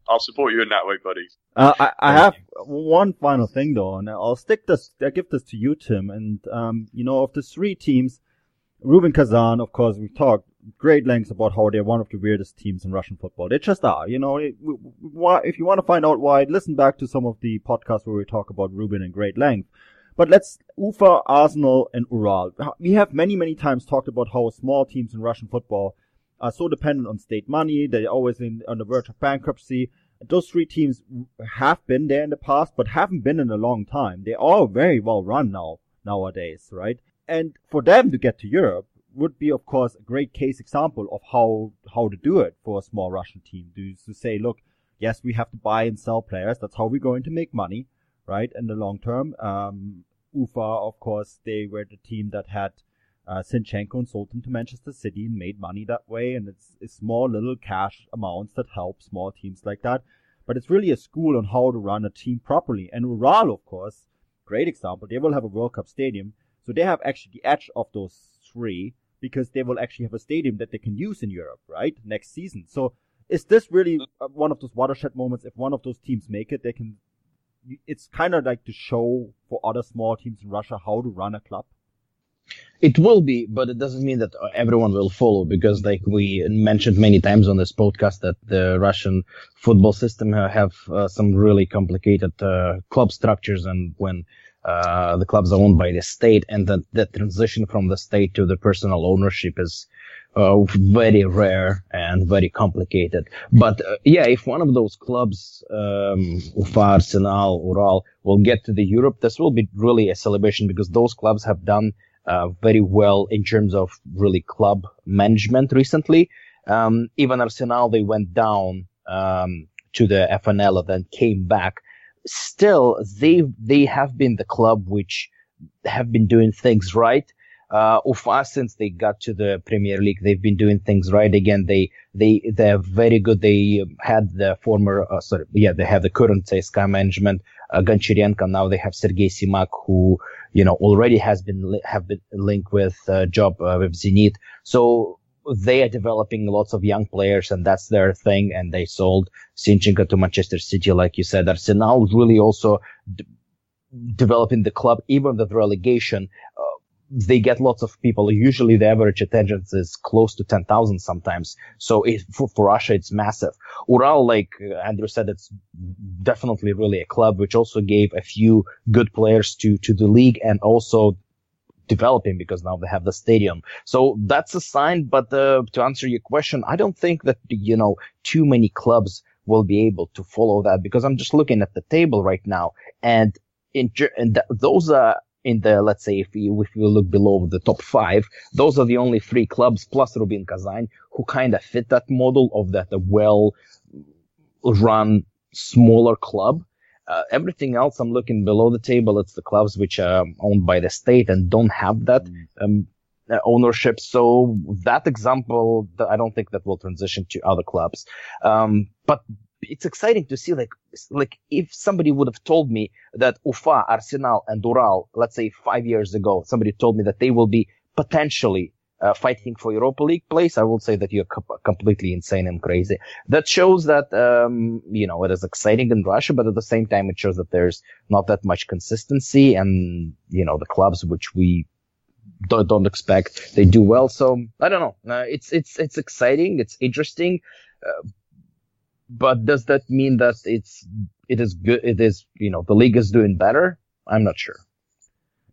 I'll support you in that way, buddy. Uh, I, I have one final thing though, and I'll stick this, I'll give this to you, Tim. And, um, you know, of the three teams, Rubin Kazan, of course, we've talked great lengths about how they're one of the weirdest teams in Russian football. They just are, you know, it, why, if you want to find out why, listen back to some of the podcasts where we talk about Rubin in great length. But let's, Ufa, Arsenal, and Ural. We have many, many times talked about how small teams in Russian football are so dependent on state money. They're always in, on the verge of bankruptcy. Those three teams have been there in the past, but haven't been in a long time. They're all very well run now, nowadays, right? And for them to get to Europe would be, of course, a great case example of how, how to do it for a small Russian team. To, to say, look, yes, we have to buy and sell players. That's how we're going to make money, right? In the long term. Um, Ufa, of course, they were the team that had uh, Zinchenko and sold him to Manchester City and made money that way. And it's, it's small little cash amounts that help small teams like that. But it's really a school on how to run a team properly. And Ural, of course, great example. They will have a World Cup stadium. So they have actually the edge of those three because they will actually have a stadium that they can use in Europe, right? Next season. So is this really one of those watershed moments? If one of those teams make it, they can, it's kind of like to show for other small teams in Russia how to run a club. It will be, but it doesn't mean that everyone will follow because, like we mentioned many times on this podcast, that the Russian football system have uh, some really complicated uh, club structures, and when uh, the clubs are owned by the state, and that the transition from the state to the personal ownership is uh, very rare and very complicated. But uh, yeah, if one of those clubs, um, Ufa, Arsenal, Ural, will get to the Europe, this will be really a celebration because those clubs have done uh, very well in terms of really club management recently. Um, even Arsenal, they went down um, to the FNL and then came back. Still, they they have been the club which have been doing things right. Uh, Ufa, since they got to the Premier League, they've been doing things right again. They they they're very good. They had the former, uh, sorry, yeah, they have the current CSKA management, uh, Goncharenko. Now they have Sergei Semak, who you know, already has been have been linked with uh, job uh, with Zenit. So they are developing lots of young players, and that's their thing. And they sold Zinchenko to Manchester City, like you said. Arsenal really also d- developing the club, even with relegation. Uh, they get lots of people. Usually the average attendance is close to 10,000 sometimes. So it, for, for, Russia, it's massive. Ural, like Andrew said, it's definitely really a club, which also gave a few good players to, to the league and also developing because now they have the stadium. So that's a sign. But uh, to answer your question, I don't think that, you know, too many clubs will be able to follow that because I'm just looking at the table right now and in, and th- those are in the, let's say, if you, if you look below the top five, those are the only three clubs plus Rubin Kazan who kind of fit that model of that a well run smaller club. Uh, everything else, I'm looking below the table. It's the clubs which are owned by the state and don't have that mm. um, uh, ownership. So that example, I don't think that will transition to other clubs. Um, but it's exciting to see like like if somebody would have told me that Ufa, Arsenal, and Ural, let's say five years ago, somebody told me that they will be potentially uh, fighting for Europa League place, I will say that you're co- completely insane and crazy. That shows that um, you know it is exciting in Russia, but at the same time, it shows that there's not that much consistency, and you know the clubs which we don't, don't expect they do well. So I don't know. Uh, it's it's it's exciting. It's interesting. Uh, but does that mean that it's it is good? It is you know the league is doing better. I'm not sure.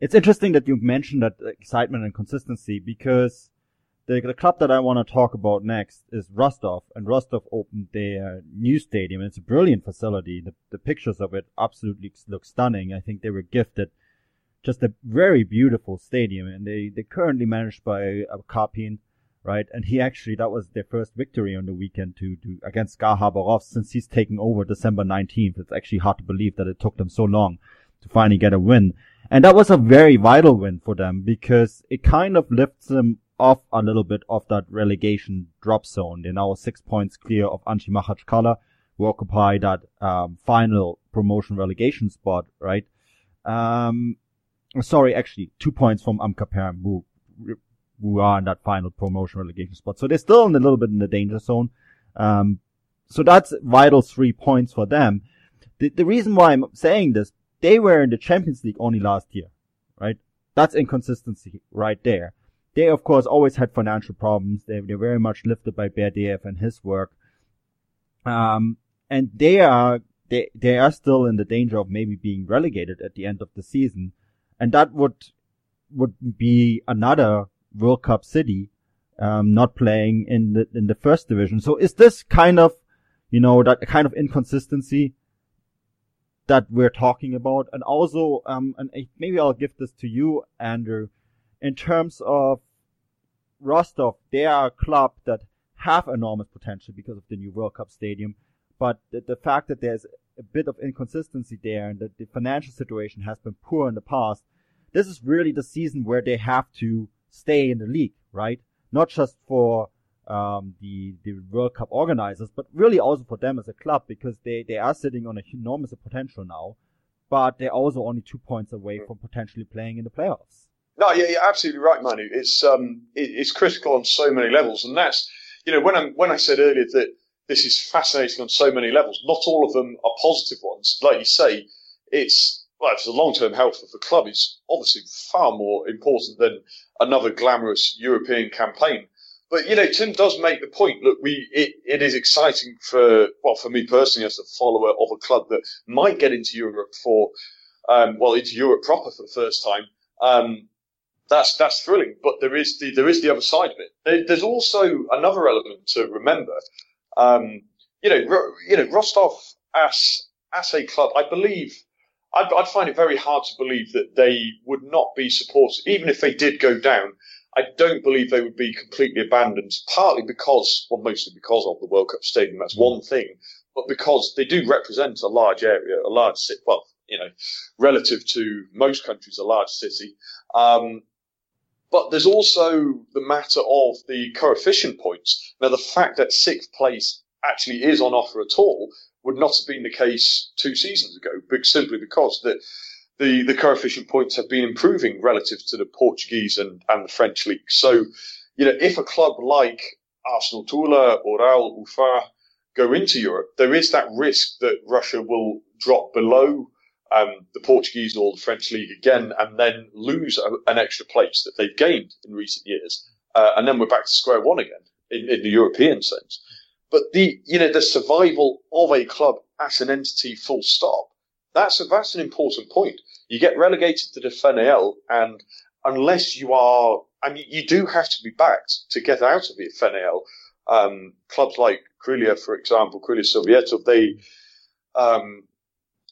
It's interesting that you mentioned that excitement and consistency because the, the club that I want to talk about next is Rostov, and Rostov opened their new stadium. It's a brilliant facility. The, the pictures of it absolutely look stunning. I think they were gifted just a very beautiful stadium, and they they currently managed by uh, Karpin right? And he actually, that was their first victory on the weekend to, to against SKA since he's taken over December 19th. It's actually hard to believe that it took them so long to finally get a win. And that was a very vital win for them because it kind of lifts them off a little bit of that relegation drop zone. They're now six points clear of Anzhi Makhachkala, who occupy that um, final promotion relegation spot, right? Um, sorry, actually, two points from Amkar Perm, who who are in that final promotion relegation spot. So they're still in a little bit in the danger zone. Um, so that's vital three points for them. The, the reason why I'm saying this, they were in the Champions League only last year, right? That's inconsistency right there. They, of course, always had financial problems. They, they're very much lifted by Berdiev and his work. Um, and they are, they, they are still in the danger of maybe being relegated at the end of the season. And that would, would be another World Cup city, um, not playing in the in the first division. So is this kind of, you know, that kind of inconsistency that we're talking about? And also, um, and maybe I'll give this to you, Andrew, in terms of Rostov, they are a club that have enormous potential because of the new World Cup stadium. But the, the fact that there's a bit of inconsistency there and that the financial situation has been poor in the past, this is really the season where they have to stay in the league, right? Not just for um, the the World Cup organizers, but really also for them as a club because they they are sitting on a enormous potential now, but they're also only two points away from potentially playing in the playoffs. No, yeah, you're absolutely right, Manu. It's um, it, it's critical on so many levels, and that's you know when I when I said earlier that this is fascinating on so many levels, not all of them are positive ones. Like you say, it's well, for the long term health of the club is obviously far more important than another glamorous European campaign. But you know, Tim does make the point. Look, we it, it is exciting for well for me personally as a follower of a club that might get into Europe for um, well into Europe proper for the first time. Um, that's that's thrilling. But there is the there is the other side of it. There, there's also another element to remember. Um, you know, you know, Rostov as as a club, I believe. I'd, I'd find it very hard to believe that they would not be supported, even if they did go down. I don't believe they would be completely abandoned, partly because, well, mostly because of the World Cup stadium. That's one thing, but because they do represent a large area, a large city. Well, you know, relative to most countries, a large city. Um, but there's also the matter of the coefficient points. Now, the fact that sixth place actually is on offer at all would not have been the case two seasons ago, simply because the, the, the coefficient points have been improving relative to the Portuguese and, and the French league. So, you know, if a club like Arsenal Tula, Ural, Ufa go into Europe, there is that risk that Russia will drop below um, the Portuguese or the French league again and then lose a, an extra place that they've gained in recent years. Uh, and then we're back to square one again in, in the European sense. But the, you know, the survival of a club as an entity full stop, that's a, that's an important point. You get relegated to the FNL and unless you are, I mean, you do have to be backed to get out of the FNL. Um, clubs like Krylia, for example, Krylia Sovetov, they, um,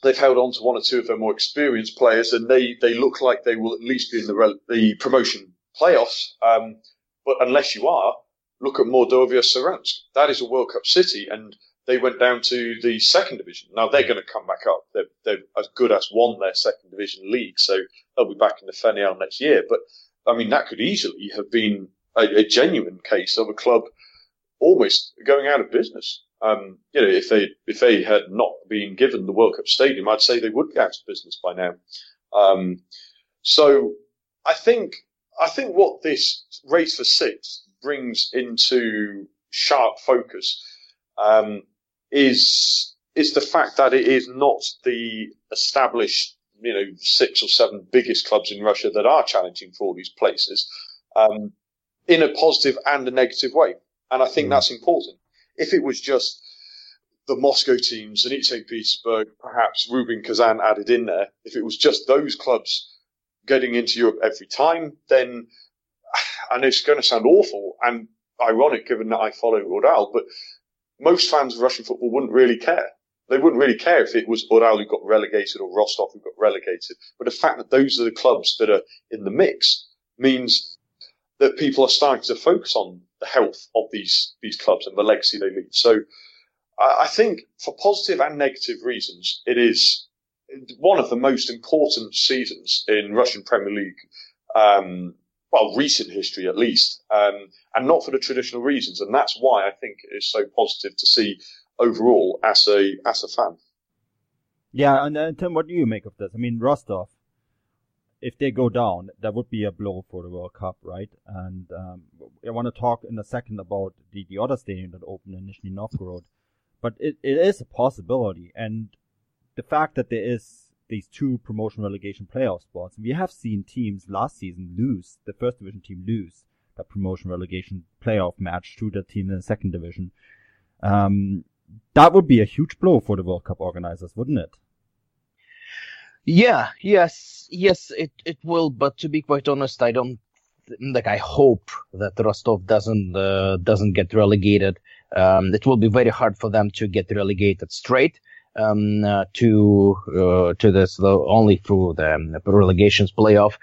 they've held on to one or two of their more experienced players, and they, they look like they will at least be in the the promotion playoffs. Um, but unless you are, look at Mordovia Saransk. That is a World Cup city, and they went down to the second division. Now they're going to come back up. They're, they're as good as won their second division league, so they'll be back in the FNL next year. But I mean, that could easily have been a, a genuine case of a club almost going out of business. Um, you know, if they if they had not been given the World Cup stadium, I'd say they would be out of business by now. Um, so I think I think what this race for six brings into sharp focus um, is is the fact that it is not the established, you know, six or seven biggest clubs in Russia that are challenging for all these places um, in a positive and a negative way, and I think mm. that's important if it was just the Moscow teams, and Zenit Petersburg, perhaps Rubin Kazan added in there, if it was just those clubs getting into Europe every time, then, and it's going to sound awful and ironic given that I follow Rodal, but most fans of Russian football wouldn't really care. They wouldn't really care if it was Ural who got relegated or Rostov who got relegated. But the fact that those are the clubs that are in the mix means that people are starting to focus on the health of these these clubs and the legacy they leave. So I, I think for positive and negative reasons, it is one of the most important seasons in Russian Premier League. Um, well, recent history at least, um, and not for the traditional reasons, and that's why I think it is so positive to see overall as a as a fan. Yeah, and uh, Tim, what do you make of this? I mean, Rostov if they go down, that would be a blow for the World Cup, right? And um, I want to talk in a second about the, the other stadium that opened in Nizhny Novgorod, but it, it is a possibility. And the fact that there is these two promotion relegation playoff spots, we have seen teams last season lose, the first division team lose that promotion relegation playoff match to the team in the second division. Um, that would be a huge blow for the World Cup organizers, wouldn't it? Yeah, yes, yes, it, it will. But to be quite honest, I don't like. I hope that Rostov doesn't uh, doesn't get relegated. Um, it will be very hard for them to get relegated straight um, uh, to uh, to this only through the um, relegations playoff.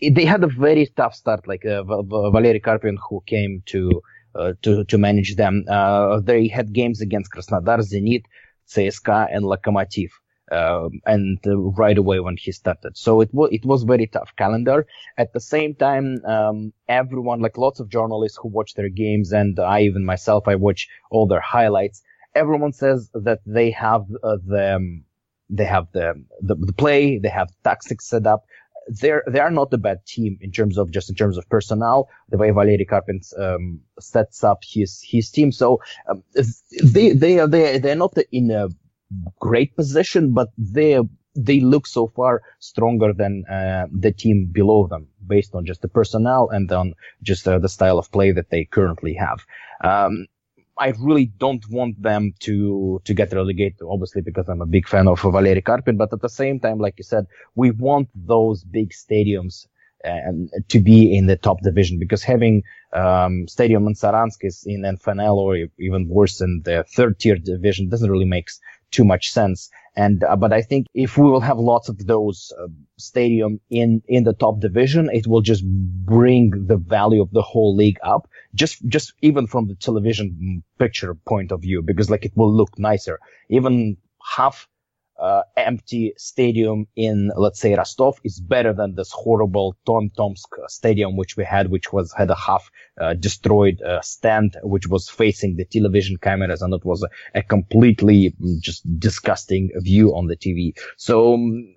They had a very tough start. Like uh, Valery Karpin, who came to uh, to to manage them, uh, they had games against Krasnodar, Zenit, CSKA, and Lokomotiv um, and uh, right away when he started. So it was it was very tough calendar. At the same time, um, everyone like lots of journalists who watch their games, and I even myself I watch all their highlights. Everyone says that they have uh, the um, they have the, the, the play, they have tactics set up. They're they are not a bad team in terms of just in terms of personnel. The way Valery Karpin um, sets up his his team, so um, they they are they they're not in a great position, but they're they look so far stronger than uh, the team below them based on just the personnel and on just uh, the style of play that they currently have. Um, I really don't want them to to get relegated, obviously, because I'm a big fan of Valeri Karpin. But at the same time, like you said, we want those big stadiums and to be in the top division because having um, stadium in Saransk is in NFNL or even worse in the third tier division doesn't really make too much sense. And uh, but I think if we will have lots of those uh, stadium in in the top division, it will just bring the value of the whole league up. Just just even from the television picture point of view, because like it will look nicer. Even half uh, empty stadium in, let's say, Rostov is better than this horrible Tom Tomsk stadium, which we had, which was, had a half, uh, destroyed, uh, stand, which was facing the television cameras. And it was a, a completely mm, just disgusting view on the TV. So, um,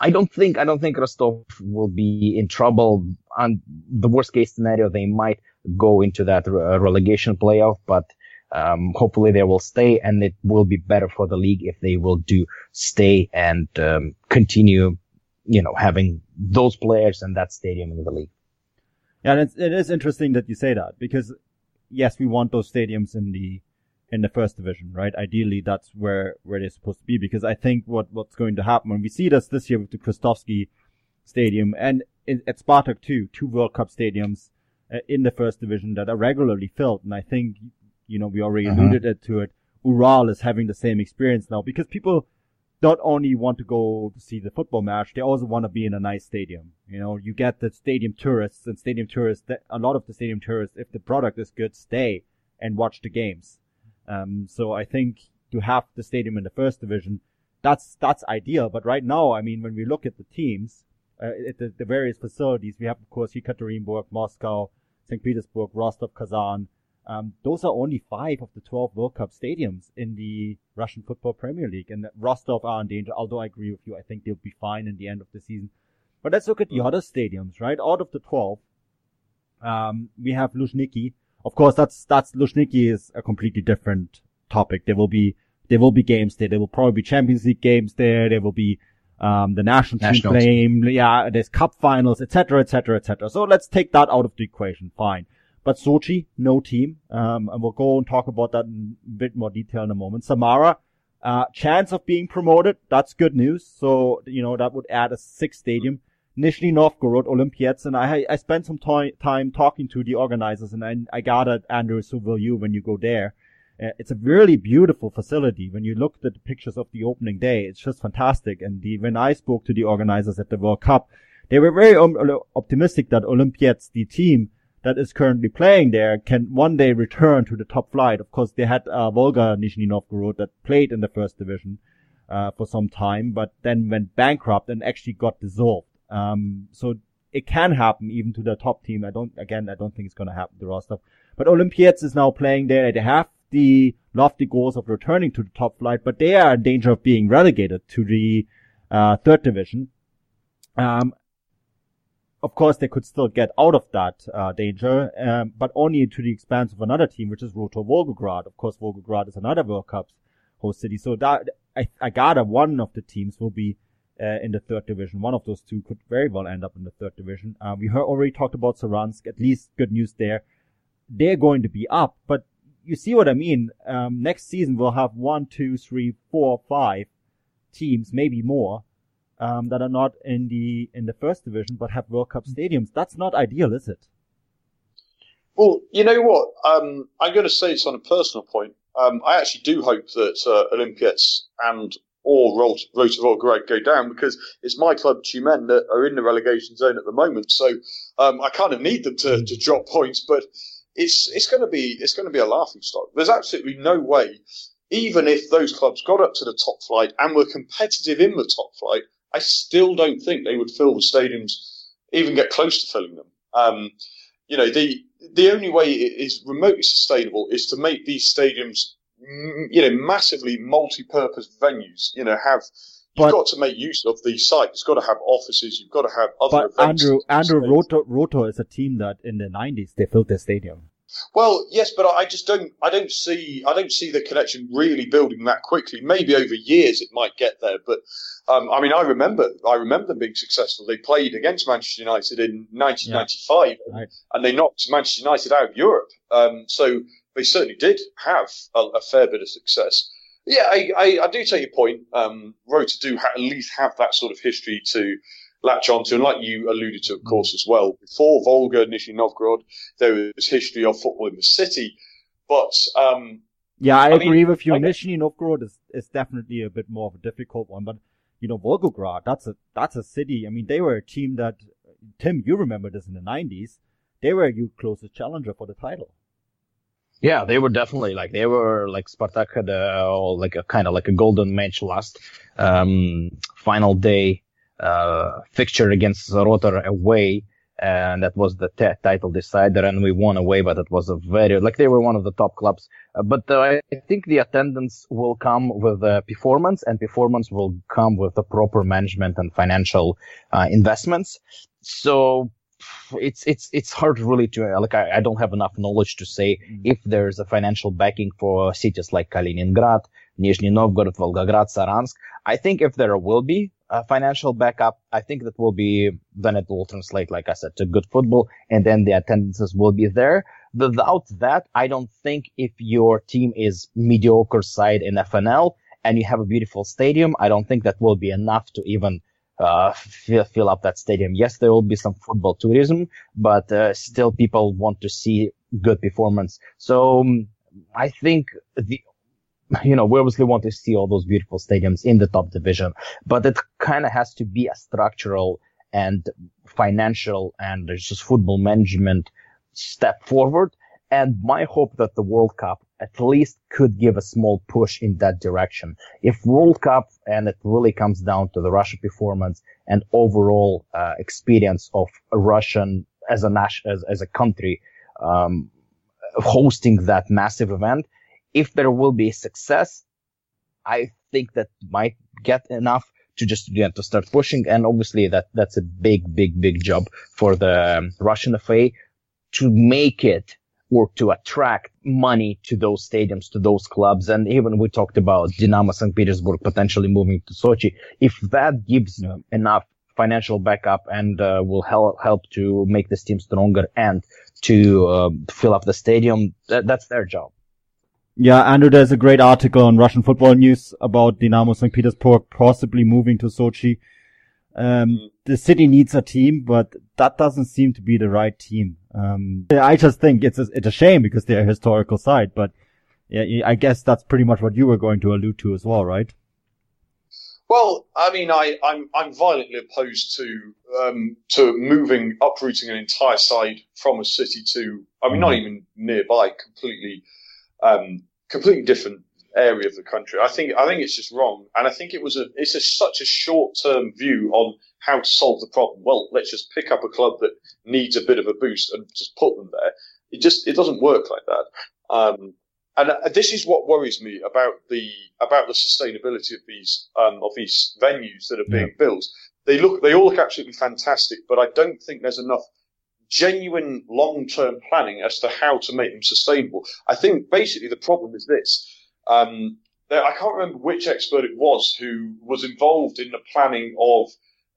I don't think, I don't think Rostov will be in trouble. And the worst case scenario, they might go into that relegation playoff, but um, hopefully they will stay and it will be better for the league if they will do stay and um, continue, you know, having those players and that stadium in the league. Yeah, and it's, it is interesting that you say that because yes, we want those stadiums in the in the first division, right? Ideally, that's where where they're supposed to be because I think what what's going to happen when we see this this year with the Krestovsky Stadium and at Spartak too, two World Cup stadiums uh, in the first division that are regularly filled, and I think you know, we already uh-huh. alluded to it. Ural is having the same experience now because people not only want to go to see the football match, they also want to be in a nice stadium. You know, you get the stadium tourists and stadium tourists that a lot of the stadium tourists, if the product is good, stay and watch the games. Um, so I think to have the stadium in the first division, that's, that's ideal. But right now, I mean, when we look at the teams, uh, at the, the various facilities, we have, of course, Yekaterinburg, Moscow, St. Petersburg, Rostov, Kazan, um, those are only five of the 12 World Cup stadiums in the Russian Football Premier League. And Rostov are in danger, although I agree with you. I think they'll be fine in the end of the season. But let's look at the mm. other stadiums, right? Out of the 12, um, we have Luzhniki. Of course, that's, that's, Luzhniki is a completely different topic. There will be, there will be games there. There will probably be Champions League games there. There will be, um, the national team playing. Yeah, there's cup finals, etc., etc., etc. So let's take that out of the equation. Fine. But Sochi, no team. Um, and we'll go and talk about that in a bit more detail in a moment. Samara, uh, chance of being promoted. That's good news. So, you know, that would add a sixth stadium. Nizhny Novgorod Olympiets, and I, I spent some t- time talking to the organizers, and I, I got it, Andrew, so will you when you go there. Uh, it's a really beautiful facility. When you look at the pictures of the opening day, it's just fantastic. And the, when I spoke to the organizers at the World Cup, they were very um, optimistic that Olympiets, the team, that is currently playing there can one day return to the top flight. Of course, they had uh, Volga Nizhny Novgorod that played in the first division uh, for some time, but then went bankrupt and actually got dissolved. Um, so it can happen even to the top team. I don't, again, I don't think it's going to happen to Rostov. But Olympiets is now playing there. They have the lofty goals of returning to the top flight, but they are in danger of being relegated to the uh, third division. Um, of course, they could still get out of that uh, danger, um, but only to the expense of another team, which is Rotor Volgograd. Of course, Volgograd is another World Cup host city. So that I, I gather one of the teams will be uh, in the third division. One of those two could very well end up in the third division. Uh, we heard, already talked about Saransk. At least good news there. They're going to be up, but you see what I mean. Um, next season we'll have one, two, three, four, five teams, maybe more, um, that are not in the in the first division but have World Cup stadiums. That's not ideal, is it? Well, you know what? Um, I'm going to say this on a personal point. Um, I actually do hope that uh, Olympiets and or Rotor Volgograd go down because it's my club, Tyumen, that are in the relegation zone at the moment. So um, I kind of need them to, to drop points, but it's it's going to be it's going to be a laughing stock. There's absolutely no way, even if those clubs got up to the top flight and were competitive in the top flight, I still don't think they would fill the stadiums, even get close to filling them. Um, you know, the the only way it is remotely sustainable is to make these stadiums, you know, massively multi-purpose venues. You know, have you've got to make use of the site. It's got to have offices. You've got to have other. But Andrew, Andrew Rotor, Rotor is a team that in the '90s they filled their stadium. Well, yes, but I just don't. I don't see. I don't see the connection really building that quickly. Maybe over years it might get there, but um, I mean, I remember. I remember them being successful. They played against Manchester United in 1995, yeah. right. and they knocked Manchester United out of Europe. Um, so they certainly did have a, a fair bit of success. Yeah, I, I, I, do take your point. Um, Rotor do ha- at least have that sort of history to latch onto. And like you alluded to, of course, as well, before Volga, Nizhny Novgorod, there was history of football in the city. But, um, yeah, I, I agree mean, with you. Nizhny Novgorod is, is definitely a bit more of a difficult one, but you know, Volgograd, that's a, that's a city. I mean, they were a team that, Tim, you remember this in the 90s. They were your closest challenger for the title. Yeah, they were definitely like they were like Spartak had a, like a kind of like a golden match last um, final day uh, fixture against Rotor away, and that was the t- title decider, and we won away, but it was a very like they were one of the top clubs. Uh, but uh, I think the attendance will come with the performance, and performance will come with the proper management and financial uh, investments. So it's it's it's hard really to like I, I don't have enough knowledge to say mm-hmm. if there's a financial backing for cities like Kaliningrad, Nizhny Novgorod, Volgograd, Saransk. I think if there will be a financial backup, I think that will be then it will translate, like I said, to good football, and then the attendances will be there. Without that, I don't think if your team is mediocre side in FNL and you have a beautiful stadium, I don't think that will be enough to even uh, fill, fill up that stadium. Yes, there will be some football tourism, but uh, still people want to see good performance. So um, I think the you know, we obviously want to see all those beautiful stadiums in the top division, but it kind of has to be a structural and financial and just football management step forward. And my hope that the World Cup at least could give a small push in that direction. If World Cup and it really comes down to the Russia performance and overall uh, experience of Russian as a nation, as, as a country, um, hosting that massive event, if there will be success, I think that might get enough to just yeah, to start pushing. And obviously that that's a big, big, big job for the um, Russian FA to make it or to attract money to those stadiums, to those clubs. And even we talked about Dynamo St. Petersburg potentially moving to Sochi. If that gives enough financial backup and uh, will help help to make this team stronger and to uh, fill up the stadium, that, that's their job. Yeah, Andrew, there's a great article on Russian football news about Dynamo St. Petersburg possibly moving to Sochi. Um, the city needs a team, but that doesn't seem to be the right team. Um, I just think it's a, it's a shame because they're a historical site, but yeah, I guess that's pretty much what you were going to allude to as well, right? Well, I mean, I, I'm I'm violently opposed to um, to moving, uprooting an entire side from a city to, I mean, mm not even nearby, completely, um, completely different area of the country. I think I think it's just wrong, and I think it was a it's a, such a short term view on how to solve the problem. Well, let's just pick up a club that needs a bit of a boost and just put them there. It just it doesn't work like that. Um, and uh, this is what worries me about the about the sustainability of these um, of these venues that are being yeah. built. They look they all look absolutely fantastic, but I don't think there's enough genuine long term planning as to how to make them sustainable. I think basically the problem is this. Um, I can't remember which expert it was who was involved in the planning of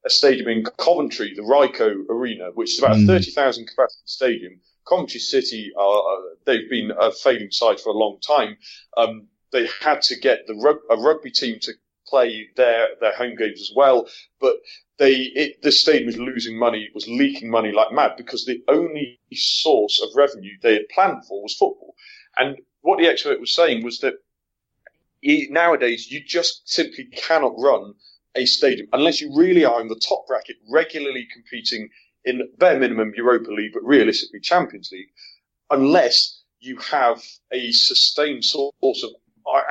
a stadium in Coventry, the Ricoh Arena, which is about mm. a 30,000 capacity stadium. Coventry City, are, they've been a failing side for a long time. Um, they had to get the rug, a rugby team to play their, their home games as well, but they, it, the stadium was losing money, was leaking money like mad because the only source of revenue they had planned for was football. And what the expert was saying was that nowadays you just simply cannot run a stadium unless you really are in the top bracket, regularly competing in bare minimum Europa League, but realistically Champions League, unless you have a sustained source of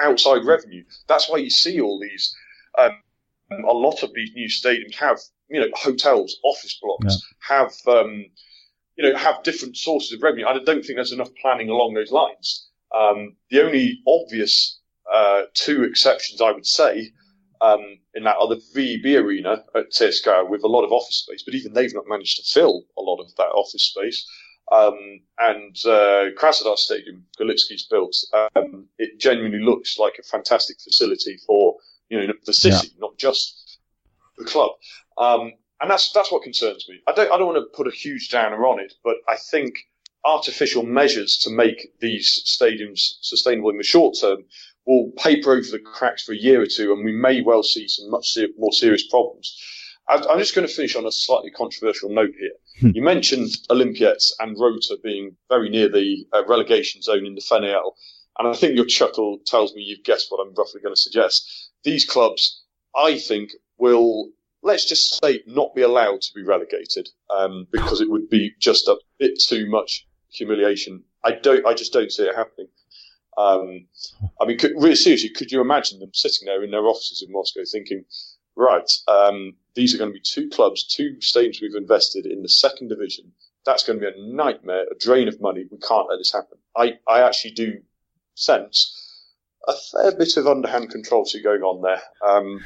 outside revenue. That's why you see all these. Um, a lot of these new stadiums have, you know, hotels, office blocks, yeah. have, um, you know, have different sources of revenue. I don't think there's enough planning along those lines. Um, the only obvious uh, two exceptions, I would say, um, in that other VEB arena at CSKA with a lot of office space, but even they've not managed to fill a lot of that office space. Um, and uh, Krasnodar Stadium, Galitsky's built, um, it genuinely looks like a fantastic facility for you know the city, yeah. not just the club. Um, and that's that's what concerns me. I don't I don't want to put a huge downer on it, but I think artificial measures to make these stadiums sustainable in the short term will paper over the cracks for a year or two, and we may well see some much more serious problems. I'm just going to finish on a slightly controversial note here. Hmm. you mentioned Olympiets and Rotor being very near the uh, relegation zone in the FNL, and I think your chuckle tells me you've guessed what I'm roughly going to suggest. These clubs, I think, will let's just say not be allowed to be relegated um, because it would be just a bit too much humiliation. I don't. I just don't see it happening. Um, I mean, could, really seriously, could you imagine them sitting there in their offices in Moscow thinking, right, um, these are going to be two clubs, two stadiums we've invested in the second division. That's going to be a nightmare, a drain of money. We can't let this happen. I, I actually do sense a fair bit of underhand controversy going on there. Um,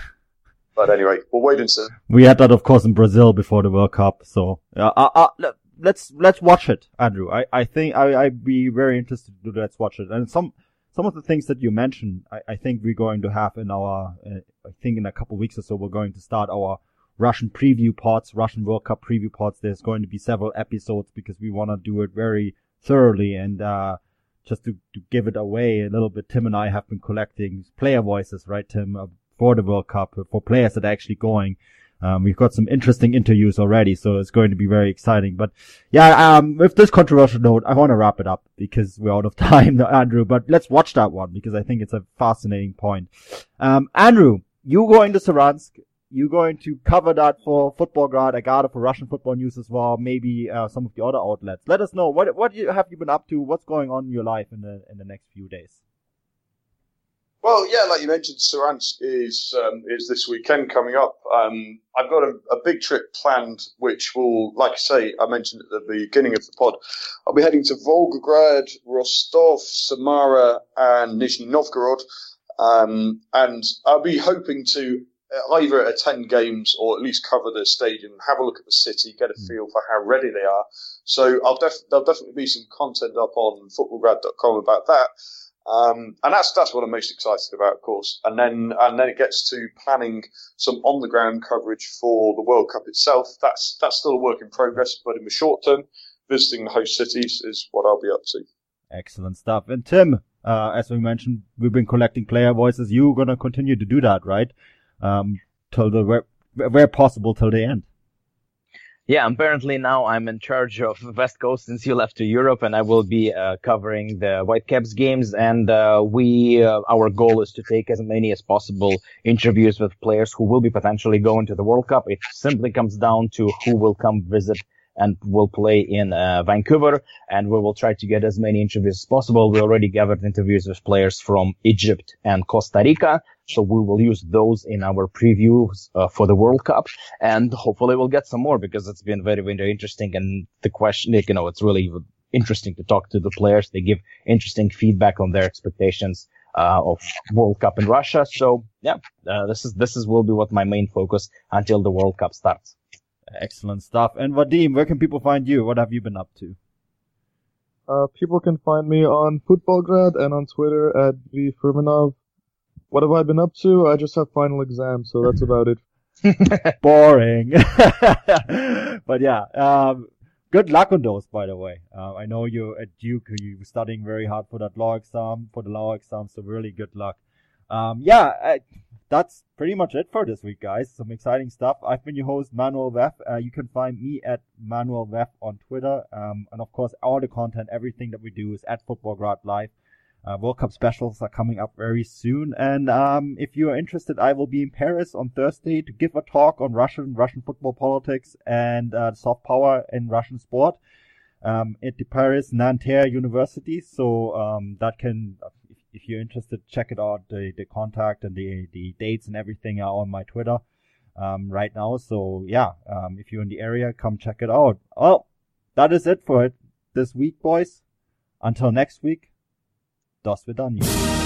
but anyway, we'll wait and see. We had that, of course, in Brazil before the World Cup. So uh, uh, uh, let's let's watch it, Andrew. I, I think I I'd be very interested to. Let's watch it. And some some of the things that you mentioned, I, I think we're going to have in our, uh, I think in a couple weeks or so, we're going to start our Russian preview pods, Russian World Cup preview pods. There's going to be several episodes because we want to do it very thoroughly and, uh, just to, to give it away a little bit, Tim and I have been collecting player voices, right, Tim, uh, for the World Cup, for players that are actually going. Um, we've got some interesting interviews already, so it's going to be very exciting. But yeah, um, with this controversial note, I want to wrap it up because we're out of time, Andrew. But let's watch that one because I think it's a fascinating point. Um, Andrew, you going to Saransk. You're going to cover that for Football got it for Russian football news as well. Maybe uh, some of the other outlets. Let us know what what have you been up to. What's going on in your life in the in the next few days. Well, yeah, like you mentioned, Saransk is um, is this weekend coming up. Um, I've got a, a, big trip planned, which will, like I say, I mentioned at the beginning of the pod. I'll be heading to Volgograd, Rostov, Samara, and Nizhny Novgorod, um, and I'll be hoping to either attend games or at least cover the stadium, have a look at the city, get a hmm. feel for how ready they are. So I'll def- there'll definitely be some content up on futbolgrad.com about that. Um, and that's that's what I'm most excited about, of course. And then and then it gets to planning some on the ground coverage for the World Cup itself. That's that's still a work in progress, but in the short term, visiting the host cities is what I'll be up to. Excellent stuff. And Tim, uh, as we mentioned, we've been collecting player voices. You're gonna continue to do that, right? Um, till the where, where possible till the end yeah, apparently now I'm in charge of West Coast since you left to Europe, and I will be uh, covering the Whitecaps games. And uh, we, uh, our goal is to take as many as possible interviews with players who will be potentially going to the World Cup. It simply comes down to who will come visit and will play in uh, Vancouver. And we will try to get as many interviews as possible. We already gathered interviews with players from Egypt and Costa Rica. So we will use those in our previews uh, for the World Cup and hopefully we'll get some more because it's been very, very interesting. And the question, you know, it's really interesting to talk to the players. They give interesting feedback on their expectations. Uh, of World Cup in Russia. So yeah, uh, this is this is will be what my main focus until the World Cup starts. Excellent stuff. And Vadim, where can people find you? What have you been up to? Uh, people can find me on Futbolgrad and on Twitter at vfurmanov. What have I been up to? I just have final exams, so that's about it. Boring. but yeah, um, good luck on those, by the way. Uh, I know you're at Duke, you're studying very hard for that law exam, for the law exam, so really good luck. Um, yeah, I, that's pretty much it for this week, guys. Some exciting stuff. I've been your host, Manuel Veth. Uh, you can find me at Manuel Veth on Twitter. Um, and of course, all the content, everything that we do is at Futbolgrad Live. Uh, World Cup specials are coming up very soon. And, um, if you are interested, I will be in Paris on Thursday to give a talk on Russian, Russian football politics and, uh, soft power in Russian sport. Um, at the Paris Nanterre University. So, um, that can, if you're interested, check it out. The, the contact and the, the dates and everything are on my Twitter, um, right now. So yeah, um, if you're in the area, come check it out. Well, that is it for it this week, boys. Until next week, das vidania.